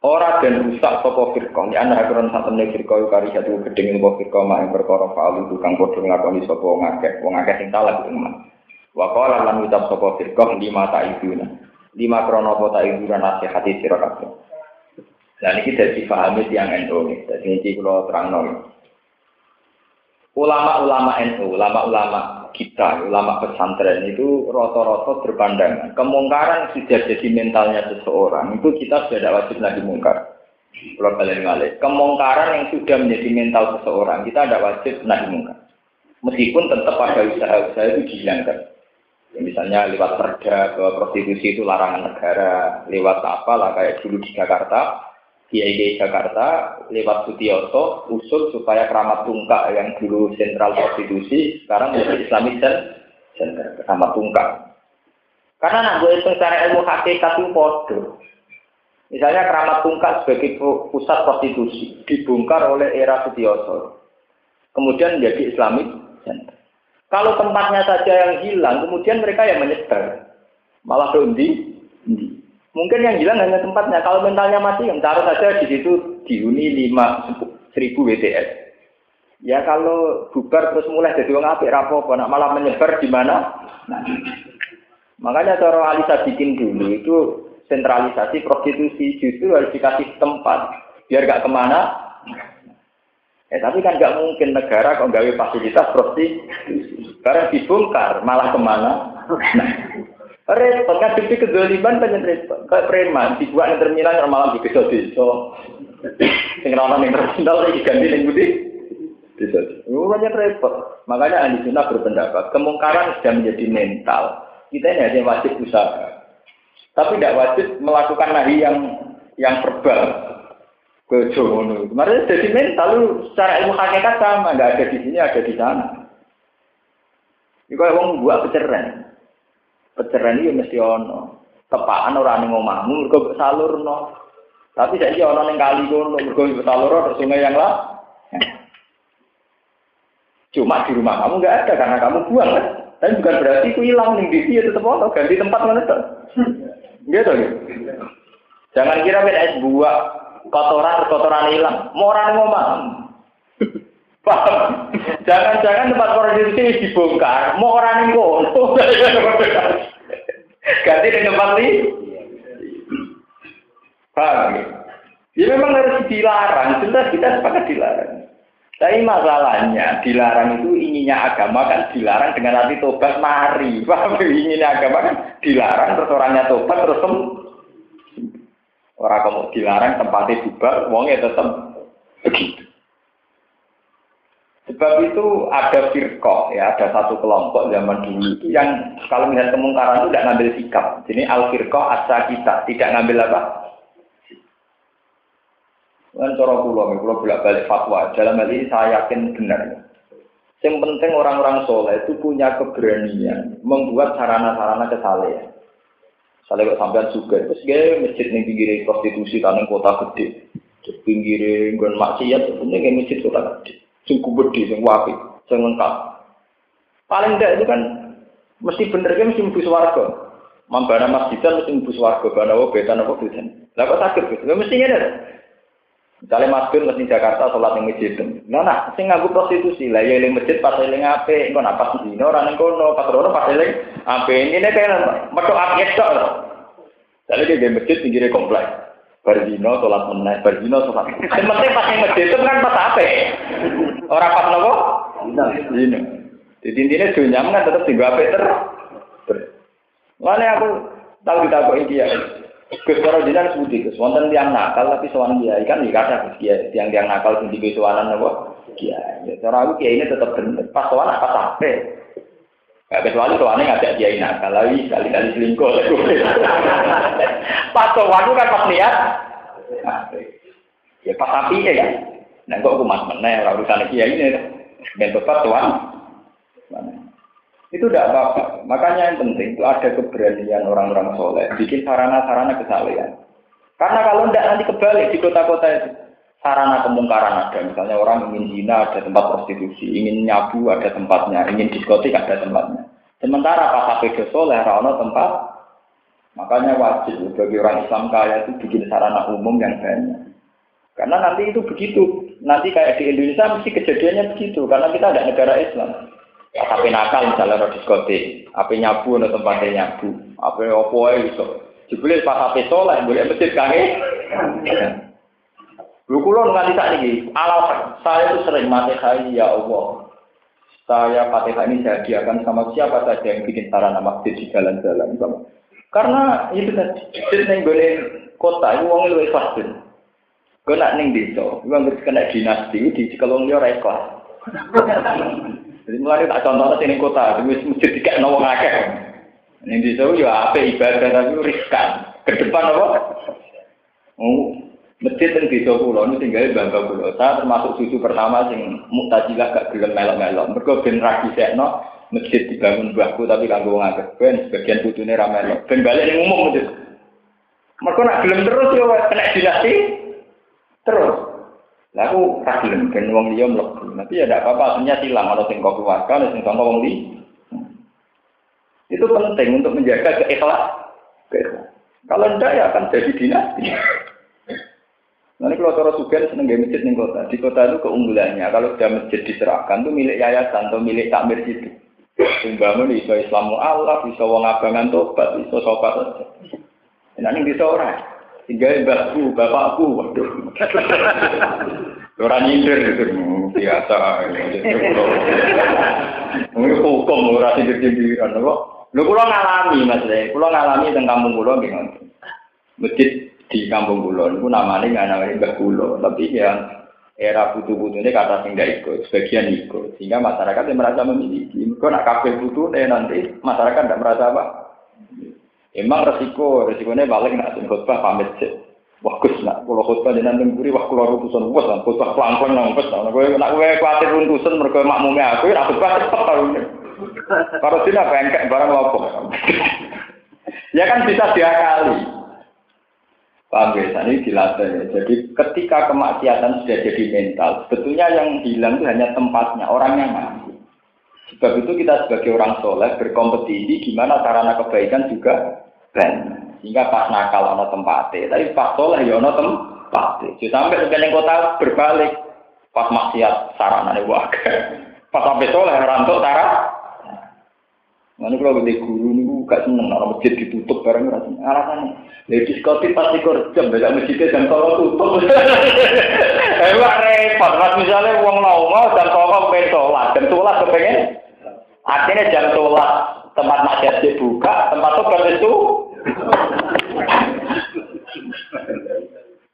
Orang dan rusak sopo firqah. Li anda karihan satu nih firqah kari satu gedeng sopo firqah mak yang berkorok faal itu kang bodoh ngakoni sopo ngakeh. Wong ngakeh sing salah itu mah. Wakola lan ucap sopo firqah lima tak ibuna. Lima krono tak iburan nasihati sirakabe. Dan ini dari pahami yang NU. Jadi ini kalau terang nol. Ulama-ulama NU, ulama-ulama kita, ulama pesantren itu roto-roto berpandangan. Kemungkaran sudah jadi mentalnya seseorang, itu kita sudah tidak wajib lagi mungkar. Kemungkaran yang sudah menjadi mental seseorang, kita tidak wajib lagi mungkar. Meskipun tetap ada usaha-usaha itu dihilangkan. Ya, misalnya lewat perda bahwa prostitusi itu larangan negara, lewat apa lah kayak dulu di Jakarta, Kiai Jakarta lewat Sutioso usul supaya keramat tungkak yang dulu sentral prostitusi sekarang menjadi Islamic Center keramat tungkak. Karena nak gue itu ilmu hakikat itu bodoh. Misalnya keramat tungkak sebagai pusat prostitusi dibongkar oleh era Sutioso. Kemudian menjadi Islamic Center. Kalau tempatnya saja yang hilang, kemudian mereka yang menyebar. Malah berhenti, Mungkin yang hilang hanya tempatnya. Kalau mentalnya mati, yang taruh saja di situ dihuni lima seribu WTS. Ya kalau bubar terus mulai jadi orang apik rapopo, nak malah menyebar di mana? Nah, makanya cara Alisa bikin dulu itu sentralisasi prostitusi justru harus dikasih tempat biar gak ke mana. Eh tapi kan gak mungkin negara kok gawe fasilitas prostitusi. Karena dibongkar malah ke mana? Nah, Repot kan bukti kedoliban banyak repot. Kayak preman, dibuat yang terminal malam di desa desa. Sing rono ning terminal iki ganti ning budi. Desa. Itu banyak repot. Makanya ahli sunnah berpendapat kemungkaran sudah menjadi mental. Kita ini hanya wajib usaha. Tapi tidak wajib melakukan nahi yang yang verbal. Kejono. Kemarin jadi mental secara ilmu hakikat sama, nggak ada di sini, ada di sana. Ini kalau buat peceran. Itu mesti ono. Tepaan orang yang ngomahmu, mereka salurno. Tapi saya ono yang kali kono, mereka salur terus sungai yang lah. Cuma di rumah kamu nggak ada karena kamu buang kan. Tapi bukan berarti itu hilang nih di sini tetap ono ganti tempat mana tuh. Gitu ya. Jangan kira beda es buah kotoran kotoran hilang. Mau orang ngomong. Paham? Jangan-jangan tempat prostitusi dibongkar, mau orang yang. Ganti di tempat ini. Paham? Ya memang harus dilarang, jelas kita sepakat dilarang. Tapi masalahnya dilarang itu inginnya agama kan dilarang dengan arti tobat mari. [laughs] Paham? Inginnya agama kan dilarang terus orangnya tobat terus orang kamu dilarang tempatnya bubar, wongnya tetap begitu. Sebab itu ada firqah, ya, ada satu kelompok zaman dulu itu yang kalau melihat kemungkaran itu tidak ngambil sikap. Jadi al firqah asa kita, tidak ngambil apa? Dan cara pulau, pulau bolak balik fatwa. Dalam hal ini saya yakin benar. Yang penting orang-orang soleh itu punya keberanian membuat sarana-sarana kesalehan. Saleh kok sampean juga, terus gaya masjid nih pinggir prostitusi tanah kota gede, pinggir gon maksiat, punya masjid kota gede sing gede, sing wapi, sing lengkap. Paling tidak itu kan mesti bener kan mesti mlebu swarga. Mambana masjidan mesti mlebu swarga, bana wa betan apa betan. Lah kok sakit gitu? Mesti ngene. Misalnya masjid mesti Jakarta sholat yang masjid. Nah, nah, sing nganggo prostitusi lah ya eling masjid pas eling ape, engko nak pas dino ora ning kono, pas ora pas eling ape. Ini kayak metu api tok. Jadi dia masjid pinggirnya kompleks. Berzino, sholat meneh, berzino, sholat. Yang penting pas yang masjid itu kan pas apa? Orang pas nopo? Zino. Jadi intinya dunia kan tetap tinggal apa ter. Mana aku tahu kita kok India. Gus para jinan sebuti Gus. Wonten nakal tapi sowan dia kan di kata Gus Kiai. Tiang tiang nakal sing di sowanan apa? Kiai. Ya cara aku Kiai ini tetap bener. Pas sowan apa sampai? Gak kecuali tuane ngajak dia nakal lagi kali-kali selingkuh. [laughs] pas tuan kan pas niat. Ya pas api ya. Nah kok mas meneh urusan kiai ini. Ben tepat tuan. Itu tidak apa-apa. Makanya yang penting itu ada keberanian orang-orang soleh. Bikin sarana-sarana kesalahan. Karena kalau tidak nanti kebalik di kota-kota itu sarana kemungkaran ada. Misalnya orang ingin zina ada tempat prostitusi, ingin nyabu ada tempatnya, ingin diskotik ada tempatnya. Sementara pas HP soleh, rano tempat. Makanya wajib bagi orang Islam kaya itu bikin sarana umum yang banyak. Karena nanti itu begitu. Nanti kayak di Indonesia mesti kejadiannya begitu. Karena kita ada negara Islam. HP nakal misalnya ada diskotik. HP nyabu ada tempatnya nyabu. HP opo itu. Jebule pas HP soleh, boleh masjid kange. Lu kulo nganti saat ini, alat saya itu sering mati hai ya Allah. Saya Fatihah ini saya hadiahkan sama siapa saja yang bikin sarana masjid di jalan-jalan. Karena itu tadi, masjid yang boleh kota, uangnya lebih ikhlas. Gue nak ning desa, gue kena dinasti di sekolong dia ikhlas. Jadi mulai tak contohnya sini kota, di masjid tiga nawang akeh. Ning desa ya apa ibadah tapi riskan. Ke depan apa? Oh, Masjid yang di pulau ini tinggal bangga pulau. Saya termasuk cucu pertama sing mutajilah gak gelem melok-melok. Mereka ben ragi sekno masjid dibangun mbahku tapi kanggo wong akeh. Ben sebagian putune ra melok. Ben balik ning umum masjid. Mereka nak gelem terus ya kena dinasti terus. Lah aku ra gelem ben wong. Tapi ya ndak apa-apa, artinya silang ana sing keluarga, ana sing sangka wong. Itu penting untuk menjaga keikhlasan. Kalau tidak ya akan jadi dinasti. [laughs] Nanti kalau cara sugen seneng gaya masjid di kota. Di kota itu keunggulannya kalau sudah masjid diserahkan itu milik yayasan atau milik takmir situ. Sumbangun iso Islamu Allah, iso wong abangan tobat, sopat aja. Nah ini bisa orang. Tinggal mbakku, bapakku, waduh. [laughs] Orang nyindir gitu, biasa. Ini hukum, orang sindir-sindiran. Lu kulo ngalami mas, kulo ngalami tentang kampung kulo gimana? Masjid di kampung Kulo itu namanya nggak namanya Mbah Kulo tapi yang era butuh ini kata sing ikut sebagian ikut sehingga masyarakat yang merasa memiliki kalau nak kafe butuh nanti masyarakat tidak merasa apa emang resiko resikonya balik nak sing khutbah pamit sih Wah, kus nak kalau khutbah nanti buri wah keluar runtusan wah lah khutbah pelan pelan nang wes nak gue nak gue khawatir runtusan mereka makmumnya aku nak khutbah cepet kalau kalau tidak bengkek barang lopo ya kan bisa diakali Paham ya? Ini dilatih ya. Jadi ketika kemaksiatan sudah jadi mental, sebetulnya yang hilang itu hanya tempatnya, orangnya mati. Sebab itu kita sebagai orang soleh berkompetisi gimana sarana kebaikan juga banyak. Sehingga pas nakal ada tempatnya, tapi pas soleh ya ada tempatnya. Jadi sampai sebagian kota berbalik, pas maksiat sarana waga. Pas sampai soleh rantau sarana Nanti kalau gede guru nih gak seneng orang masjid ditutup bareng rasanya alasannya. Dari diskotik pasti jam beda masjidnya jam tolong tutup. [laughs] Emang repot, mas misalnya uang mau jam tolong pengen sholat, jam sholat kepengen. Artinya jam sholat tempat maksiat dibuka, tempat tobat itu.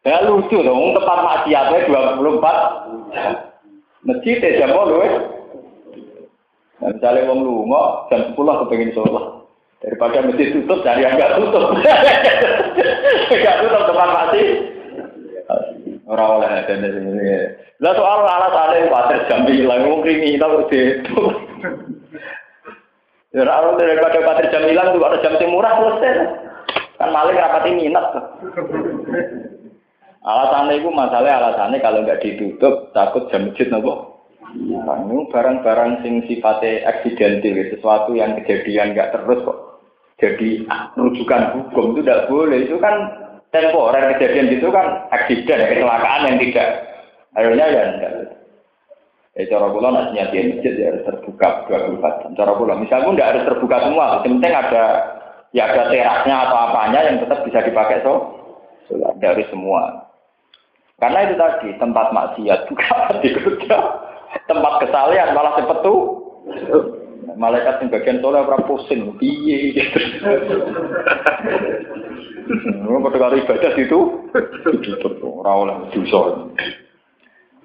Ya lucu dong, tepat maksiatnya 24. Masjid ya jam lu ya. Nah, misalnya orang lu ngok, jam 10 aku sholat. Daripada masjid tutup, dari agak tutup. [laughs] Enggak tutup tempat maksiat. Ora oleh ada di sini. Lalu soal alat alat yang pasir jam bilang, ngomong kringi, di. Ya orang daripada khawatir jam hilang, juga ada jam murah selesai. Kan maling rapati minat. Alasannya itu masalah alasannya kalau nggak ditutup takut jam masjid nopo Nah, ini barang-barang sing sifatnya aksidental, sesuatu yang kejadian nggak terus kok. Jadi rujukan hukum itu tidak boleh. Itu kan temporer kejadian itu kan aksiden, kecelakaan yang tidak. Akhirnya ya enggak. Ya cara pulau nak nyati masjid ya harus terbuka 24 jam. Cara pulau misalnya enggak harus terbuka semua. Yang penting ada ya ada terasnya atau apanya yang tetap bisa dipakai so. Dari semua. Karena itu tadi tempat maksiat bukan [laughs] dikerja tempat kesalahan malah cepet tuh. Malaikat yang bagian soleh ora pusing, piye gitu. Pada kali ibadah itu, itu ora oleh.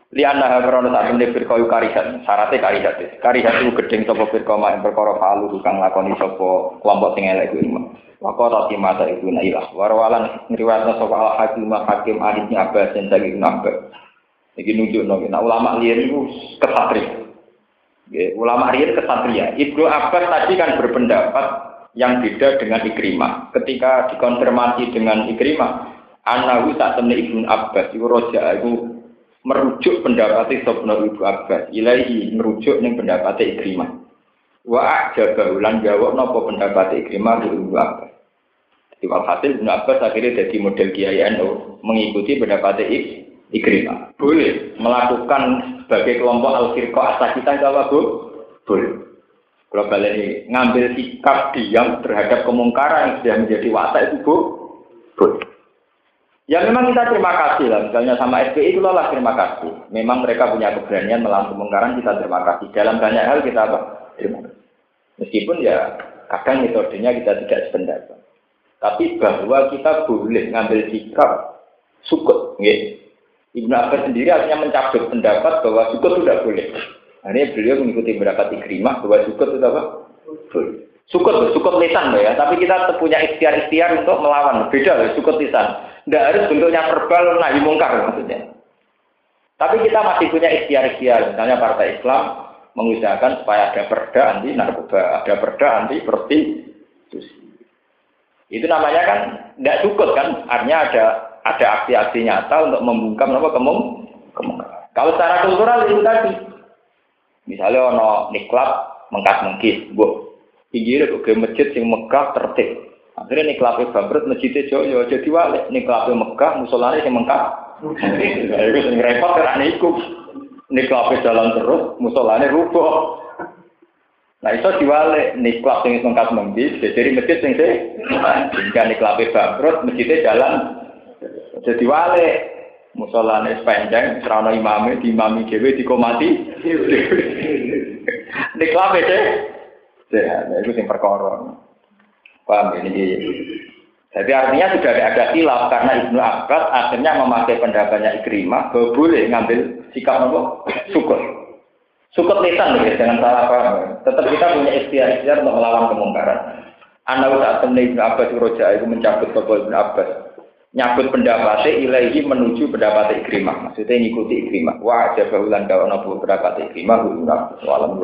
Liana krono sak temne firqa karihat, syaratnya karihat. Karihat itu gedeng sapa firqa mak ing perkara falu kang lakoni sapa kelompok sing elek kuwi. Maka rati mata ibu nailah. Warwalan ngriwatna sapa al hakim hakim ahli Abbas sagi Ibnu Abbas. Iki nunjukno nek ulama liyan iku kesatria. Ya, ulama riyen kesatria. Ibnu Abbas tadi kan berpendapat yang beda dengan Ikrimah. Ketika dikonfirmasi dengan Ikrimah, Anahu tak temne Ibnu Abbas, iku roja iku merujuk pendapat Sobno Ibu Abbas. Ilahi merujuk ning pendapat Ikrimah. Wa ajaba ulan jawab napa pendapat Ikrimah Ibu Abbas. Jadi walhasil Ibnu Abbas akhirnya jadi model Kiai NU mengikuti pendapat Ikrimah. Boleh melakukan sebagai kelompok al-firqah asal kita apa bu? boleh. Kalau ini ngambil sikap diam terhadap kemungkaran yang sudah menjadi watak itu bu? Boleh Ya memang kita terima kasih lah, misalnya sama SPI itu lah terima kasih. Memang mereka punya keberanian melawan kemungkaran, kita terima kasih. Dalam banyak hal kita apa? Terima kasih. Meskipun ya kadang metodenya kita tidak sependapat. Tapi bahwa kita boleh ngambil sikap sukut. Ya. Ibnu Abbas sendiri artinya mencabut pendapat bahwa sukut tidak boleh. Nah, ini beliau mengikuti pendapat Ikrimah bahwa sukut itu apa? Boleh. Sukut, sukut lisan ya. Tapi kita punya ikhtiar-ikhtiar untuk melawan. Beda ya, sukut lisan. Tidak harus bentuknya verbal nahi mungkar maksudnya. Tapi kita masih punya ikhtiar-ikhtiar. Misalnya Partai Islam mengusahakan supaya ada perda anti narkoba, ada perda anti prostitusi. Itu namanya kan tidak cukup kan, artinya ada ada aksi-aksi nyata untuk membungkam apa kemung kemungkaran. Kalau secara kultural itu tadi, misalnya ono niklap mengkas mengkis, bu, pinggir ke masjid yang megah tertib, Akhirnya nih kelape bangkrut masjidnya Joyo jadi walik. Nih kelape Mekah musolane yang Mekah. [laughs] Itu sing repot karena niku. Nih kelape jalan terus musolane rubuh. Nah itu diwale nih kelap sing mengkas menggis jadi masjid sing sih. Jika nih kelape bangkrut masjidnya jalan jadi wale musolane sepanjang serana imamnya di imami dewi dikomati. Nih kelape deh. Ya, itu sing perkara. Paham ini? Jadi artinya sudah ada khilaf karena Ibnu Abbas akhirnya memakai pendapatnya Ikrimah bahwa boleh ngambil sikap apa? Syukur. Syukur lisan ya, jangan salah paham. Tetap kita punya ikhtiar-ikhtiar untuk melawan kemungkaran. Anda saat temen Ibnu Abbas Roja itu mencabut bapak Ibnu Abbas. Nyabut pendapatnya ilahi menuju pendapat Ikrimah. Maksudnya ngikuti Ikrimah. Wah, aja bahulan kawan pendapat Ikrimah. Ibnu Abbas. Walam